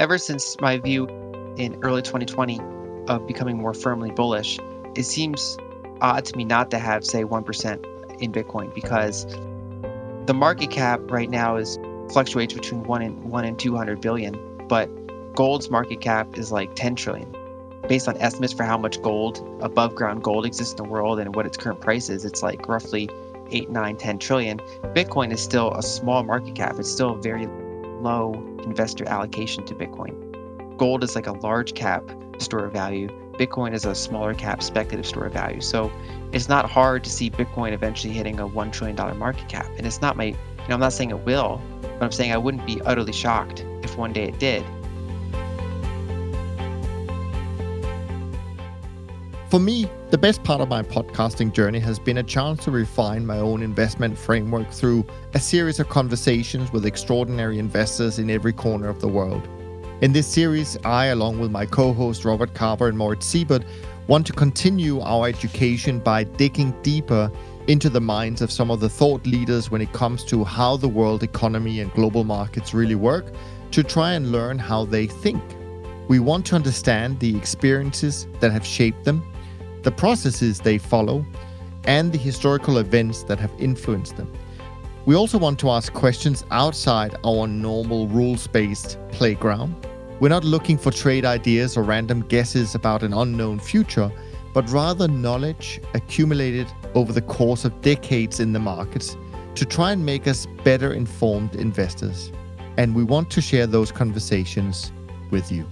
ever since my view in early 2020 of becoming more firmly bullish, it seems odd to me not to have, say, 1% in Bitcoin because the market cap right now is fluctuates between 1 and 1 and 200 billion, but gold's market cap is like 10 trillion. Based on estimates for how much gold, above ground gold exists in the world and what its current price is, it's like roughly 8, 9, 10 trillion. Bitcoin is still a small market cap. It's still very low investor allocation to Bitcoin. Gold is like a large cap store of value. Bitcoin is a smaller cap speculative store of value. So it's not hard to see Bitcoin eventually hitting a $1 trillion market cap. And it's not my, you know, I'm not saying it will, but I'm saying I wouldn't be utterly shocked if one day it did. For me, the best part of my podcasting journey has been a chance to refine my own investment framework through a series of conversations with extraordinary investors in every corner of the world. In this series, I, along with my co host Robert Carver and Moritz Seibert, want to continue our education by digging deeper into the minds of some of the thought leaders when it comes to how the world economy and global markets really work to try and learn how they think. We want to understand the experiences that have shaped them the processes they follow, and the historical events that have influenced them. We also want to ask questions outside our normal rules based playground. We're not looking for trade ideas or random guesses about an unknown future, but rather knowledge accumulated over the course of decades in the markets to try and make us better informed investors. And we want to share those conversations with you.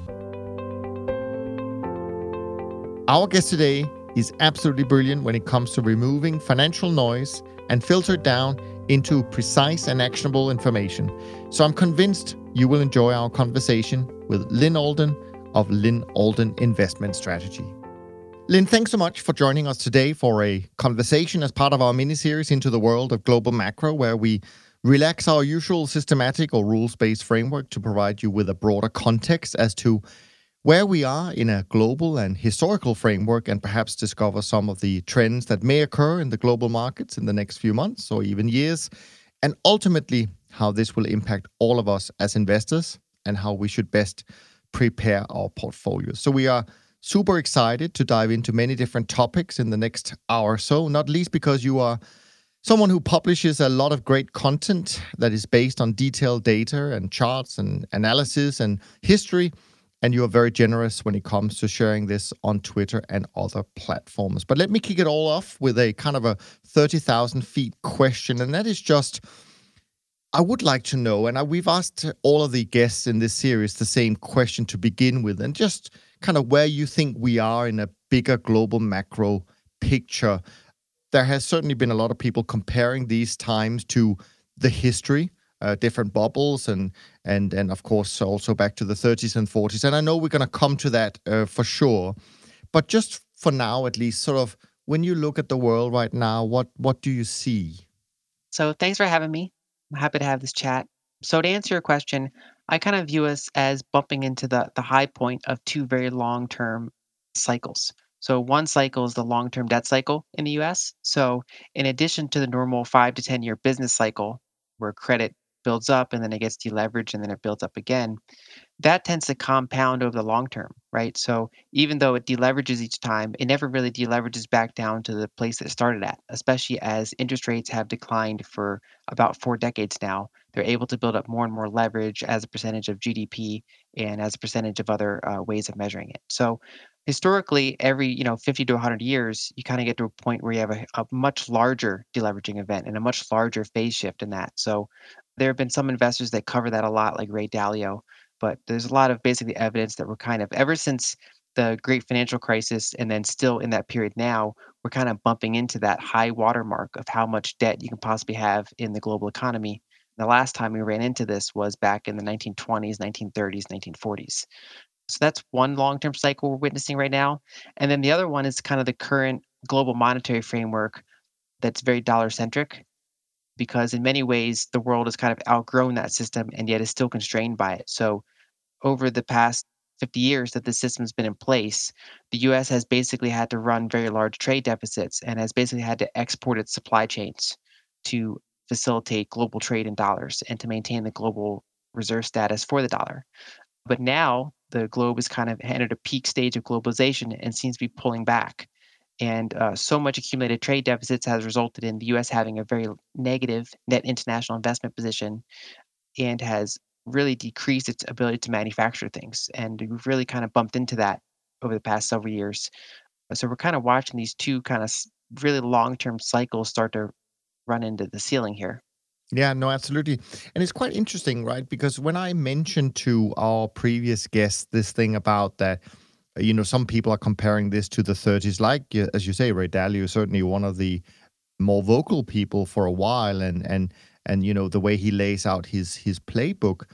Our guest today He's absolutely brilliant when it comes to removing financial noise and filter down into precise and actionable information. So I'm convinced you will enjoy our conversation with Lyn Alden of Lyn Alden Investment Strategy. Lyn, thanks so much for joining us today for a conversation as part of our mini series into the world of global macro, where we relax our usual systematic or rules based framework to provide you with a broader context as to where we are in a global and historical framework and perhaps discover some of the trends that may occur in the global markets in the next few months or even years, and ultimately how this will impact all of us as investors and how we should best prepare our portfolios. So we are super excited to dive into many different topics in the next hour or so, not least because you are someone who publishes a lot of great content that is based on detailed data and charts and analysis and history and you are very generous when it comes to sharing this on Twitter and other platforms. But let me kick it all off with a kind of a 30,000 feet question, and that is just I would like to know, and I, we've asked all of the guests in this series the same question to begin with, and just kind of where you think we are in a bigger global macro picture. There has certainly been a lot of people comparing these times to the history uh, different bubbles and and and of course also back to the 30s and 40s and i know we're going to come to that uh, for sure. But just for now at least sort of when you look at the world right now what what do you see? So thanks for having me. I'm happy to have this chat. So to answer your question i kind of view us as bumping into the the high point of two very long term cycles. So one cycle is the long-term debt cycle in the US. So in addition to the normal 5 to 10 year business cycle where credit builds up and then it gets deleveraged and then it builds up again. That tends to compound over the long term, right? So even though it deleverages each time, it never really deleverages back down to the place that it started at, especially as interest rates have declined for about four decades now. They're able to build up more and more leverage as a percentage of GDP and as a percentage of other uh, ways of measuring it. So historically every you know 50 to 100 years you kind of get to a point where you have a, a, much larger deleveraging event and a much larger phase shift in that so there have been some investors that cover that a lot, like Ray Dalio, but there's a lot of basically evidence that we're kind of ever since the great financial crisis and then still in that period now, we're kind of bumping into that high watermark of how much debt you can possibly have in the global economy. The last time we ran into this was back in the 1920s, 1930s, 1940s. So that's one long term cycle we're witnessing right now. And then the other one is kind of the current global monetary framework that's very dollar centric because in many ways the world has kind of outgrown that system and yet is still constrained by it. So over the past 50 years that the system's been in place, the US has basically had to run very large trade deficits and has basically had to export its supply chains to facilitate global trade in dollars and to maintain the global reserve status for the dollar. But now the globe has kind of entered a peak stage of globalization and seems to be pulling back. And uh, so much accumulated trade deficits has resulted in the US having a very negative net international investment position and has really decreased its ability to manufacture things. And we've really kind of bumped into that over the past several years. So we're kind of watching these two kind of really long term cycles start to run into the ceiling here. Yeah, no, absolutely. And it's quite interesting, right? Because when I mentioned to our previous guests this thing about that, you know, some people are comparing this to the 30s, like as you say, Ray Dalio, certainly one of the more vocal people for a while, and and and you know the way he lays out his his playbook.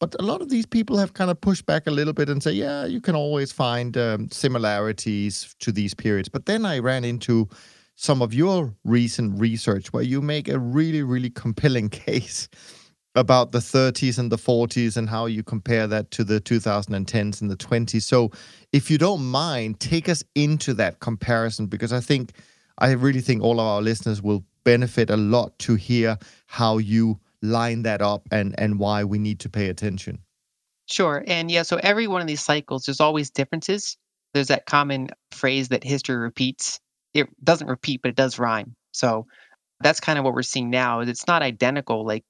But a lot of these people have kind of pushed back a little bit and say, yeah, you can always find um, similarities to these periods. But then I ran into some of your recent research where you make a really, really compelling case about the 30s and the 40s and how you compare that to the 2010s and the 20s. So, if you don't mind, take us into that comparison because I think, I really think all of our listeners will benefit a lot to hear how you line that up and and why we need to pay attention. Sure. And yeah, so every one of these cycles, there's always differences. There's that common phrase that history repeats it doesn't repeat, but it does rhyme. So that's kind of what we're seeing now. Is it's not identical, like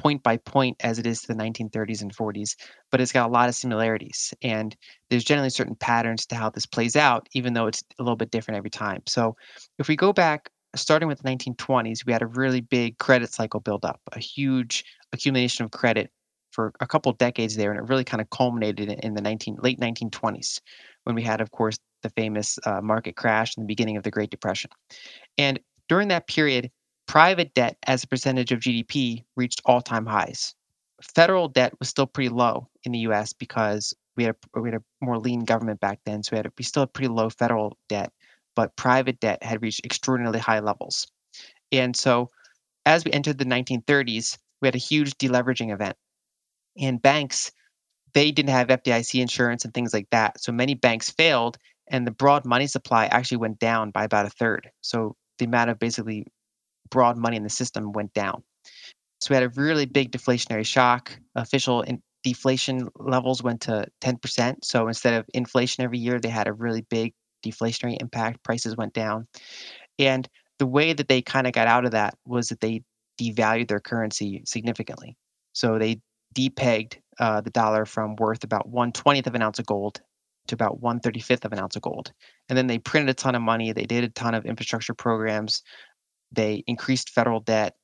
point by point, as it is to the 1930s and 40s, but it's got a lot of similarities. And there's generally certain patterns to how this plays out, even though it's a little bit different every time. So if we go back, starting with the 1920s, we had a really big credit cycle buildup, a huge accumulation of credit for a couple decades there, and it really kind of culminated in the 19 late 1920s when we had, of course, the famous uh, market crash in the beginning of the Great Depression. And during that period, private debt as a percentage of GDP reached all time highs. Federal debt was still pretty low in the US because we had a, we had a more lean government back then. So we, had a, we still had pretty low federal debt, but private debt had reached extraordinarily high levels. And so as we entered the 1930s, we had a huge deleveraging event. And banks, they didn't have FDIC insurance and things like that. So many banks failed and the broad money supply actually went down by about a third. So the amount of basically broad money in the system went down. So we had a really big deflationary shock. Official in deflation levels went to 10%. So instead of inflation every year, they had a really big deflationary impact. Prices went down. And the way that they kind of got out of that was that they devalued their currency significantly. So they depegged uh, the dollar from worth about one twentieth of an ounce of gold to about 135th of an ounce of gold. And then they printed a ton of money. They did a ton of infrastructure programs. They increased federal debt.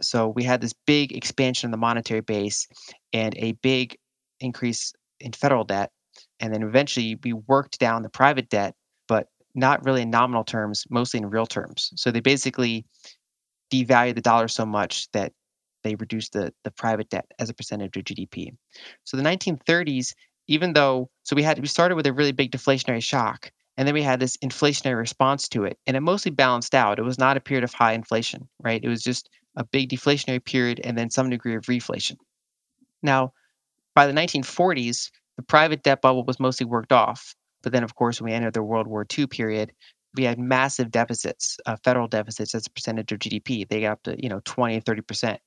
So we had this big expansion of the monetary base and a big increase in federal debt. And then eventually we worked down the private debt, but not really in nominal terms, mostly in real terms. So they basically devalued the dollar so much that they reduced the, the private debt as a percentage of GDP. So the 1930s even though so we had we started with a really big deflationary shock and then we had this inflationary response to it and it mostly balanced out. It was not a period of high inflation right? It was just a big deflationary period and then some degree of reflation. Now by the 1940s the private debt bubble was mostly worked off but then of course when we entered the world war ii period we had massive deficits uh, federal deficits as a percentage of gdp they got up to you know 20 30 percent.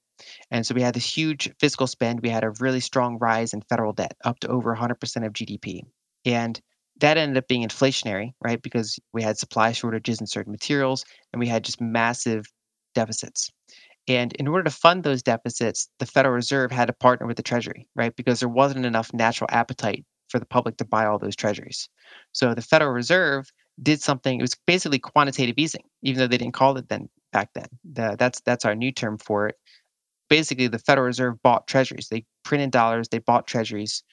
And so we had this huge fiscal spend. We had a really strong rise in federal debt, up to over 100% of GDP. And that ended up being inflationary, right? Because we had supply shortages in certain materials and we had just massive deficits. And in order to fund those deficits, the Federal Reserve had to partner with the Treasury, right? Because there wasn't enough natural appetite for the public to buy all those treasuries. So the Federal Reserve did something, it was basically quantitative easing, even though they didn't call it then back then. The, that's that's our new term for it basically the Federal Reserve bought treasuries. They printed dollars, they bought treasuries,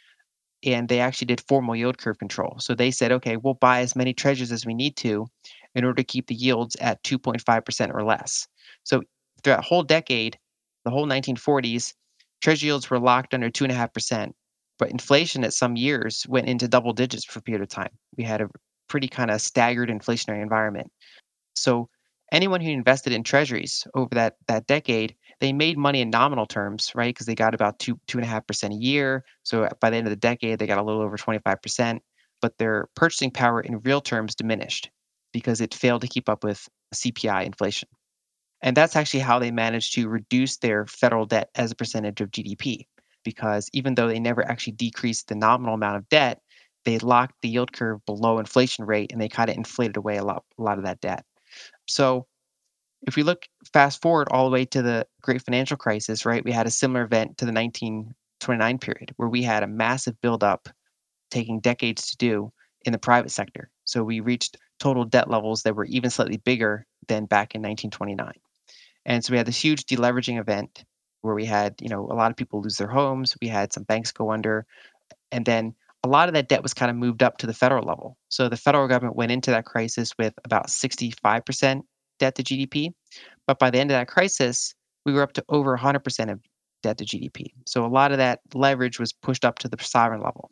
and they actually did formal yield curve control. So they said, okay, we'll buy as many treasuries as we need to in order to keep the yields at 2.5% or less. So throughout that whole decade, the whole 1940s, treasury yields were locked under 2.5%. But inflation at some years went into double digits for a period of time. We had a pretty kind of staggered inflationary environment. So anyone who invested in treasuries over that that decade they made money in nominal terms, right? Because they got about two two and a half percent a year. So by the end of the decade, they got a little over twenty five percent. But their purchasing power in real terms diminished because it failed to keep up with CPI inflation. And that's actually how they managed to reduce their federal debt as a percentage of GDP. because even though they never actually decreased the nominal amount of debt, they locked the yield curve below inflation rate and they kind of inflated away a lot, a lot of that debt. So if we look fast forward all the way to the great financial crisis, right, we had a similar event to the 1929 period where we had a massive buildup taking decades to do in the private sector. So we reached total debt levels that were even slightly bigger than back in 1929. And so we had this huge deleveraging event where we had, you know, a lot of people lose their homes, we had some banks go under, and then a lot of that debt was kind of moved up to the federal level. So the federal government went into that crisis with about 65% debt to GDP. But by the end of that crisis, we were up to over 100% of debt to GDP. So a lot of that leverage was pushed up to the sovereign level.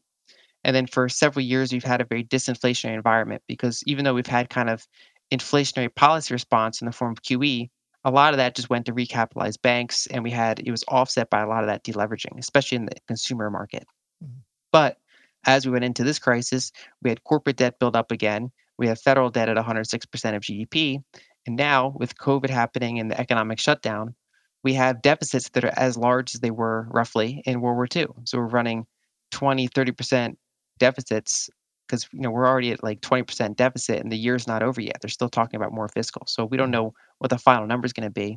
And then for several years, we've had a very disinflationary environment because even though we've had kind of inflationary policy response in the form of QE, a lot of that just went to recapitalize banks, and we had it was offset by a lot of that deleveraging, especially in the consumer market. Mm-hmm. But as we went into this crisis, we had corporate debt build up again. We have federal debt at 106% of GDP. And now, with COVID happening and the economic shutdown, we have deficits that are as large as they were roughly in World War II. So we're running 20, 30% deficits because you know we're already at like 20% deficit and the year's not over yet. They're still talking about more fiscal. So we don't mm-hmm. know what the final number is going to be.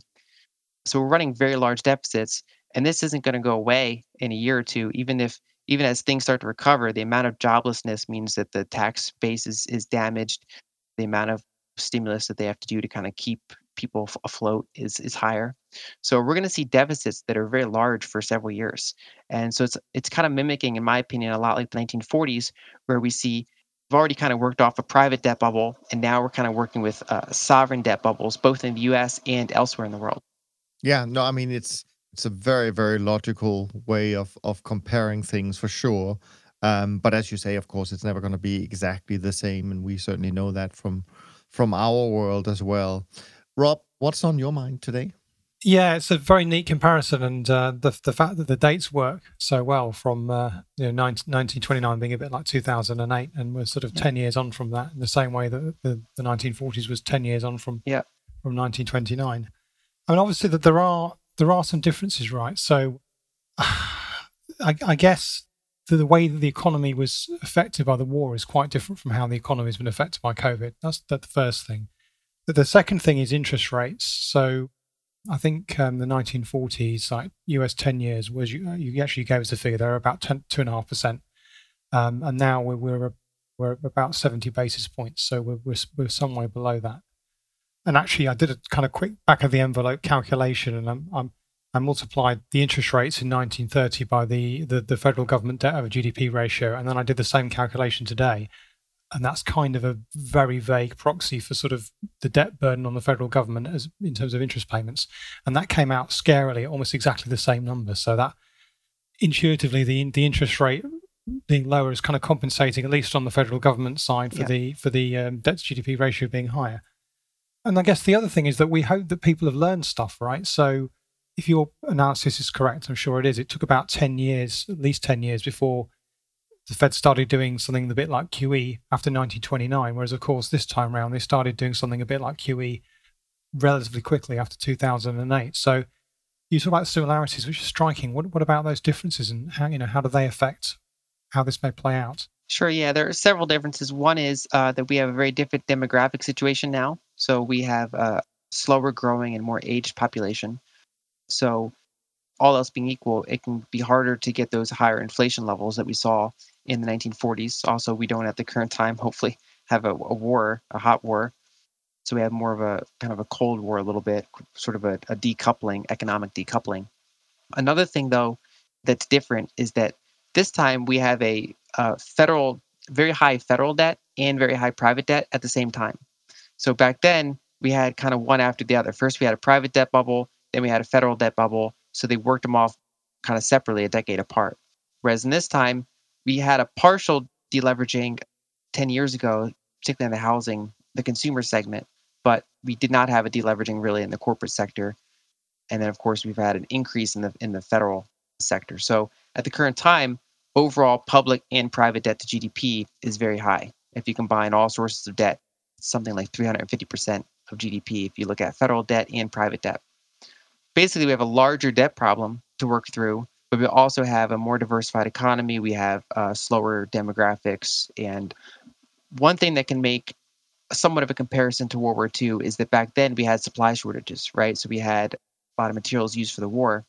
So we're running very large deficits and this isn't going to go away in a year or two even if even as things start to recover, the amount of joblessness means that the tax base is, is damaged. The amount of stimulus that they have to do to kind of keep people afloat is is higher. So we're going to see deficits that are very large for several years. And so it's it's kind of mimicking, in my opinion, a lot like the 1940s, where we see we've already kind of worked off a private debt bubble, and now we're kind of working with uh, sovereign debt bubbles, both in the U.S. and elsewhere in the world. Yeah, no, I mean it's it's a very very logical way of of comparing things for sure. Um, but as you say, of course, it's never going to be exactly the same, and we certainly know that from from our world as well. Rob, what's on your mind today? Yeah, it's a very neat comparison, and uh, the the fact that the dates work so well from uh, you know 19, 1929 being a bit like 2008, and we're sort of yeah. ten years on from that, in the same way that the, the 1940s was ten years on from yeah. from 1929. I mean, obviously that there are there are some differences, right? So, I, I guess the, the way that the economy was affected by the war is quite different from how the economy has been affected by COVID. That's, the first thing. But the second thing is interest rates. So I think um, the 1940s, like US 10 years, was you, you actually gave us a figure. They're about 10, 2.5%. Um, and now we're, we're, we're about 70 basis points. So we're, we're, we're some way below that. And actually, I did a kind of quick back of the envelope calculation, and I'm, I'm I multiplied the interest rates in 1930 by the, the, the federal government debt over GDP ratio, and then I did the same calculation today. And that's kind of a very vague proxy for sort of the debt burden on the federal government as in terms of interest payments. And that came out scarily almost exactly the same number. So that intuitively the the interest rate being lower is kind of compensating, at least on the federal government side, for yeah. the for the um, debt to GDP ratio being higher. And I guess the other thing is that we hope that people have learned stuff, right? So if your analysis is correct, I'm sure it is, it took about 10 years, at least 10 years before the Fed started doing something a bit like QE after 1929. Whereas, of course, this time around, they started doing something a bit like QE relatively quickly after 2008. So you talk about similarities, which is striking. What, what about those differences and how, you know, how do they affect how this may play out? Sure. Yeah, there are several differences. One is uh, that we have a very different demographic situation now. So we have a slower growing and more aged population. So, all else being equal, it can be harder to get those higher inflation levels that we saw in the 1940s. Also, we don't at the current time, hopefully, have a, a war, a hot war. So we have more of a kind of a cold war, a little bit, sort of a, a decoupling, economic decoupling. Another thing, though, that's different is that this time we have a, a federal, very high federal debt and very high private debt at the same time. So back then, we had kind of one after the other. First, we had a private debt bubble, then we had a federal debt bubble. So they worked them off kind of separately a decade apart. Whereas in this time, we had a partial deleveraging 10 years ago, particularly in the housing, the consumer segment, but we did not have a deleveraging really in the corporate sector. And then of course we've had an increase in the in the federal sector. So at the current time, overall public and private debt to GDP is very high. If you combine all sources of debt, something like 350% of GDP if you look at federal debt and private debt basically we have a larger debt problem to work through but we also have a more diversified economy. We have uh, slower demographics. And one thing that can make somewhat of a comparison to World War II is that back then we had supply shortages, right? So we had a lot of materials used for the war.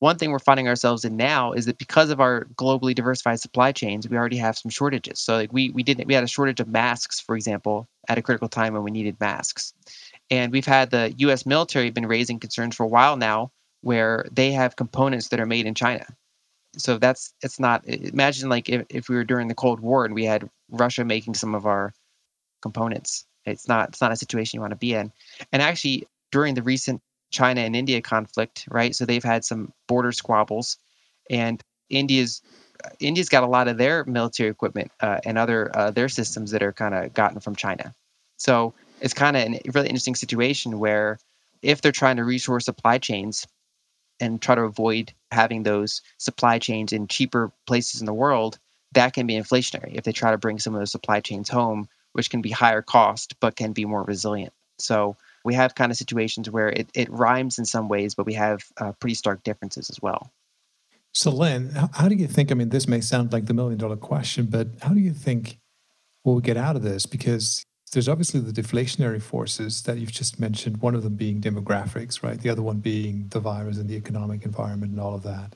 One thing we're finding ourselves in now is that because of our globally diversified supply chains, we already have some shortages. So like we we didn't we had a shortage of masks, for example, at a critical time when we needed masks. And we've had the US military been raising concerns for a while now where they have components that are made in China. So that's it's not imagine like if, if we were during the Cold War and we had Russia making some of our components. It's not it's not a situation you want to be in. And actually during the recent China and India conflict, right? So they've had some border squabbles and India's India's got a lot of their military equipment uh, and other uh, their systems that are kind of gotten from China. So it's kind of a really interesting situation where if they're trying to resource supply chains and try to avoid having those supply chains in cheaper places in the world, that can be inflationary if they try to bring some of those supply chains home, which can be higher cost but can be more resilient. So we have kind of situations where it, it rhymes in some ways, but we have uh, pretty stark differences as well. So, Lyn, how do you think? I mean, this may sound like the million dollar question, but how do you think we'll get out of this? Because there's obviously the deflationary forces that you've just mentioned, one of them being demographics, right? The other one being the virus and the economic environment and all of that.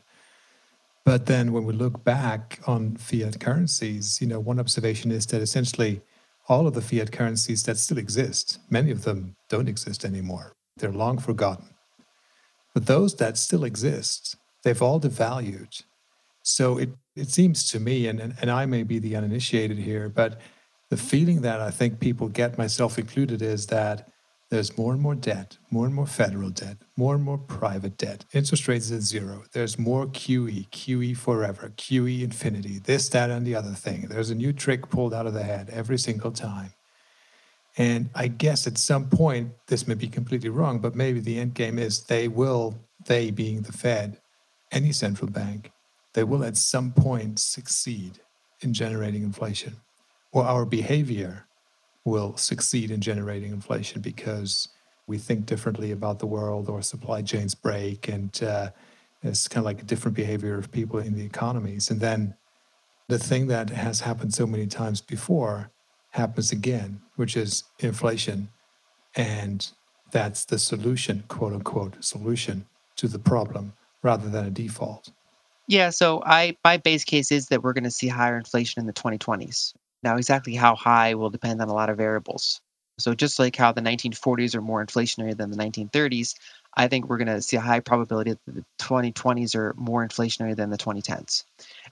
But then when we look back on fiat currencies, you know, one observation is that essentially all of the fiat currencies that still exist, many of them don't exist anymore. They're long forgotten. But those that still exist, they've all devalued. So it, it seems to me, and, and, and I may be the uninitiated here, but the feeling that I think people get, myself included, is that there's more and more debt, more and more federal debt, more and more private debt. Interest rates at zero. There's more QE, QE forever, QE infinity, this, that, and the other thing. There's a new trick pulled out of the head every single time. And I guess at some point, this may be completely wrong, but maybe the end game is they will, they being the Fed, any central bank, they will at some point succeed in generating inflation or our behavior will succeed in generating inflation because we think differently about the world or supply chains break and uh, it's kind of like a different behavior of people in the economies. And then the thing that has happened so many times before happens again which is inflation. And that's the solution quote unquote solution to the problem rather than a default. Yeah so i my base case is that we're going to see higher inflation in the 2020s now, exactly how high will depend on a lot of variables. So, just like how the 1940s are more inflationary than the 1930s, I think we're going to see a high probability that the 2020s are more inflationary than the 2010s.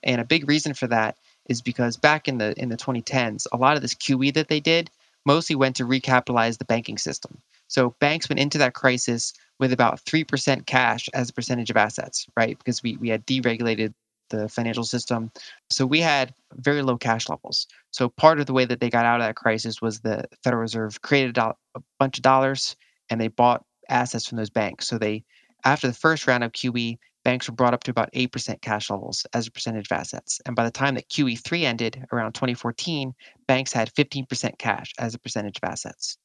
And a big reason for that is because back in the in the 2010s, a lot of this QE that they did mostly went to recapitalize the banking system. So banks went into that crisis with about 3% cash as a percentage of assets, right? Because we, we had deregulated the financial system. So we had very low cash levels. So part of the way that they got out of that crisis was the Federal Reserve created a bunch of dollars and they bought assets from those banks. So they, after the first round of QE, banks were brought up to about 8% cash levels as a percentage of assets. And by the time that QE3 ended around 2014, banks had 15% cash as a percentage of assets.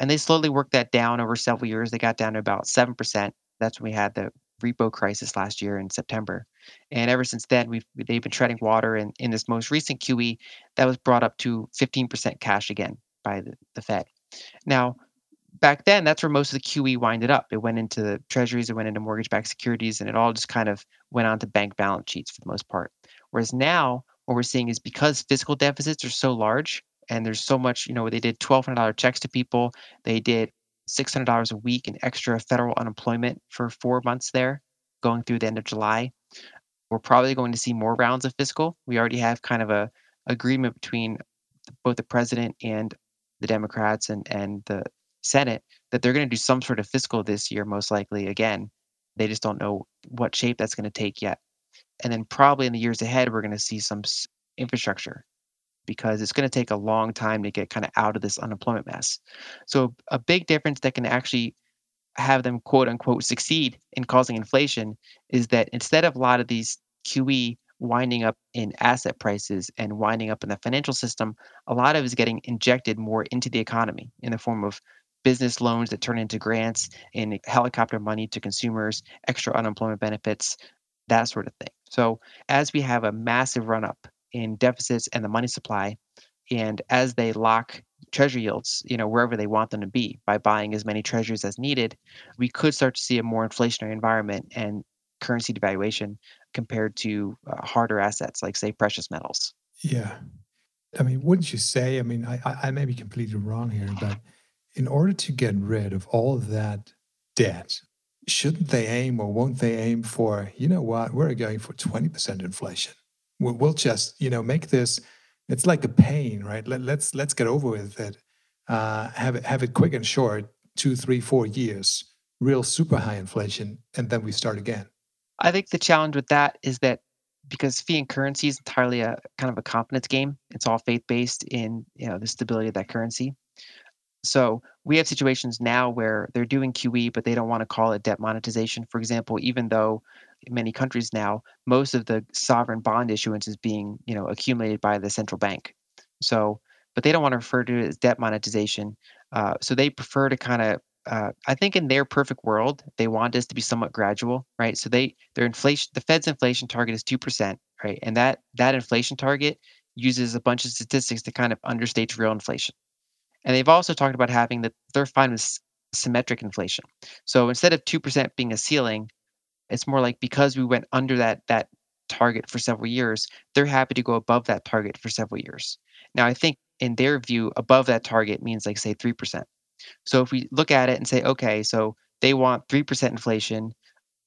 And they slowly worked that down over several years. They got down to about 7%. That's when we had the repo crisis last year in September. And ever since then, we've they've been treading water. And in this most recent QE, that was brought up to 15% cash again by the, the Fed. Now, back then, that's where most of the QE winded up. It went into the treasuries, it went into mortgage-backed securities, and it all just kind of went onto bank balance sheets for the most part. Whereas now, what we're seeing is because fiscal deficits are so large, and there's so much, you know, they did $1,200 checks to people. They did $600 a week in extra federal unemployment for four months there, going through the end of July. We're probably going to see more rounds of fiscal. We already have kind of a agreement between both the president and the Democrats and, and the Senate that they're going to do some sort of fiscal this year, most likely again. They just don't know what shape that's going to take yet. And then probably in the years ahead, we're going to see some infrastructure because it's going to take a long time to get kind of out of this unemployment mess. So a big difference that can actually have them quote unquote succeed in causing inflation is that instead of a lot of these QE winding up in asset prices and winding up in the financial system, a lot of it is getting injected more into the economy in the form of business loans that turn into grants and helicopter money to consumers, extra unemployment benefits, that sort of thing. So as we have a massive run up in deficits and the money supply, and as they lock treasury yields, you know, wherever they want them to be by buying as many treasuries as needed, we could start to see a more inflationary environment and currency devaluation compared to uh, harder assets like say precious metals. Yeah. I mean, wouldn't you say? I mean, I, I may be completely wrong here, but in order to get rid of all of that debt, shouldn't they aim or won't they aim for, you know what, we're going for 20% inflation? We'll, just, you know, make this, it's like a pain, right? Let, let's let's get over with it. Uh, have it have it quick and short, two, three, four years, real super high inflation, and then we start again. I think the challenge with that is that because fiat currency is entirely a kind of a confidence game, it's all faith based in you know the stability of that currency. So we have situations now where they're doing QE, but they don't want to call it debt monetization. For example, even though in many countries now, most of the sovereign bond issuance is being, you know, accumulated by the central bank. So, but they don't want to refer to it as debt monetization. Uh, so they prefer to kind of, uh, I think, in their perfect world, they want this to be somewhat gradual, right? So they their inflation, the Fed's inflation target is two percent, right? And that that inflation target uses a bunch of statistics to kind of understate real inflation. And they've also talked about having that they're fine with symmetric inflation. So instead of 2% being a ceiling, it's more like because we went under that that target for several years, they're happy to go above that target for several years. Now, I think in their view, above that target means like say 3%. So if we look at it and say, okay, so they want 3% inflation,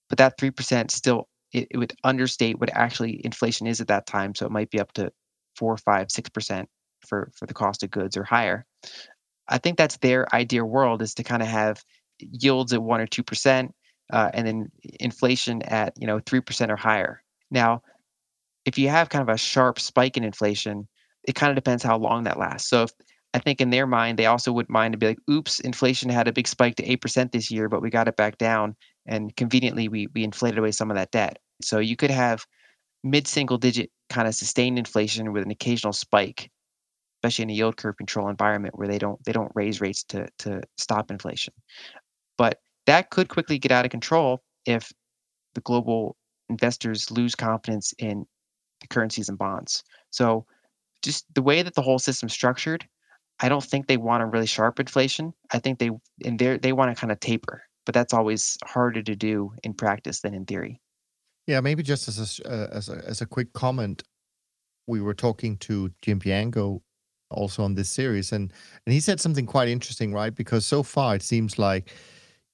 but that 3% still it, it would understate what actually inflation is at that time. So it might be up to four, five, six percent for for the cost of goods or higher. I think that's their ideal world is to kind of have yields at one or two percent, uh, and then inflation at you know three percent or higher. Now, if you have kind of a sharp spike in inflation, it kind of depends how long that lasts. So if, I think in their mind, they also wouldn't mind to be like, oops, inflation had a big spike to 8% this year, but we got it back down. And conveniently, we, we inflated away some of that debt. So you could have mid single digit kind of sustained inflation with an occasional spike especially in a yield curve control environment where they don't they don't raise rates to to stop inflation. But that could quickly get out of control if the global investors lose confidence in the currencies and bonds. So just the way that the whole system's structured, I don't think they want a really sharp inflation. I think they and they they want to kind of taper, but that's always harder to do in practice than in theory. Yeah, maybe just as a, uh, as a, as a quick comment, we were talking to Jim Bianco also on this series and and he said something quite interesting right because so far it seems like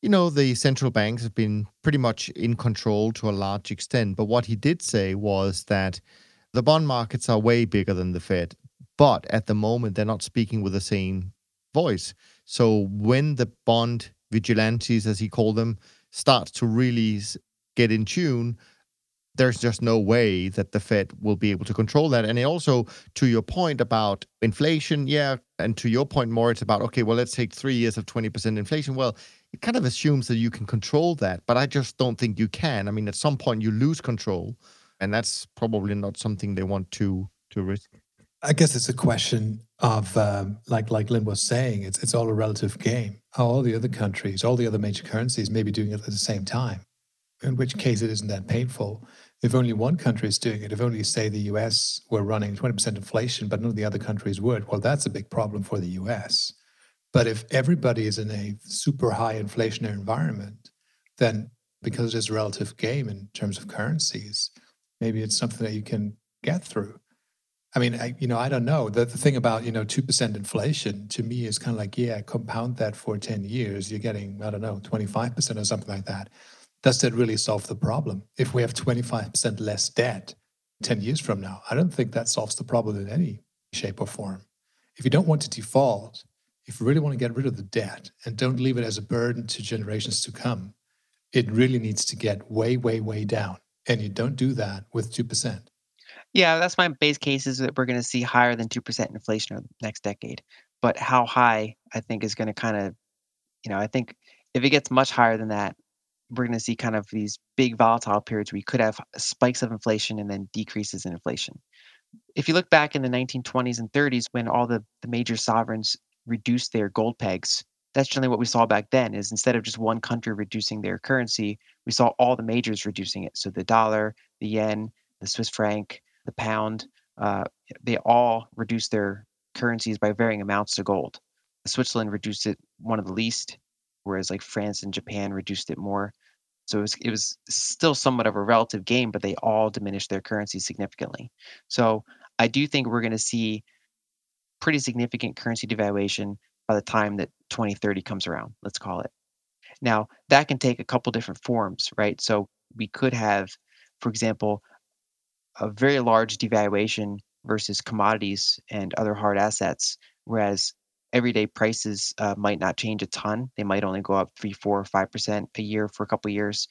you know the central banks have been pretty much in control to a large extent but what he did say was that the bond markets are way bigger than the fed but at the moment they're not speaking with the same voice so when the bond vigilantes as he called them start to really get in tune there's just no way that the Fed will be able to control that. And also, to your point about inflation, yeah, and to your point more, it's about, okay, well, let's take three years of 20% inflation. Well, it kind of assumes that you can control that, but I just don't think you can. I mean, at some point, you lose control, and that's probably not something they want to to risk. I guess it's a question of um, like like Lyn was saying, it's it's all a relative game. All the other countries, all the other major currencies may be doing it at the same time, in which case it isn't that painful if only one country is doing it, if only, say, the US were running 20% inflation, but none of the other countries would, well, that's a big problem for the US. But if everybody is in a super high inflationary environment, then because there's a relative game in terms of currencies, maybe it's something that you can get through. I mean, I, you know, I don't know. The, the thing about, you know, 2% inflation to me is kind of like, yeah, compound that for 10 years, you're getting, I don't know, 25% or something like that does that really solve the problem? If we have 25% less debt 10 years from now, I don't think that solves the problem in any shape or form. If you don't want to default, if you really want to get rid of the debt and don't leave it as a burden to generations to come, it really needs to get way, way, way down. And you don't do that with 2%. Yeah, that's my base case is that we're going to see higher than 2% inflation over the next decade. But how high, I think, is going to kind of, you know, I think if it gets much higher than that, we're going to see kind of these big volatile periods where you could have spikes of inflation and then decreases in inflation. If you look back in the 1920s and 30s when all the, the major sovereigns reduced their gold pegs, that's generally what we saw back then is instead of just one country reducing their currency, we saw all the majors reducing it. So the dollar, the yen, the Swiss franc, the pound, uh, they all reduced their currencies by varying amounts to gold. Switzerland reduced it one of the least, whereas like France and Japan reduced it more. So it was, it was still somewhat of a relative gain, but they all diminished their currency significantly. So I do think we're going to see pretty significant currency devaluation by the time that 2030 comes around, let's call it. Now, that can take a couple different forms, right? So we could have, for example, a very large devaluation versus commodities and other hard assets, whereas everyday prices uh, might not change a ton. They might only go up three, four, or five percent a year for a couple years.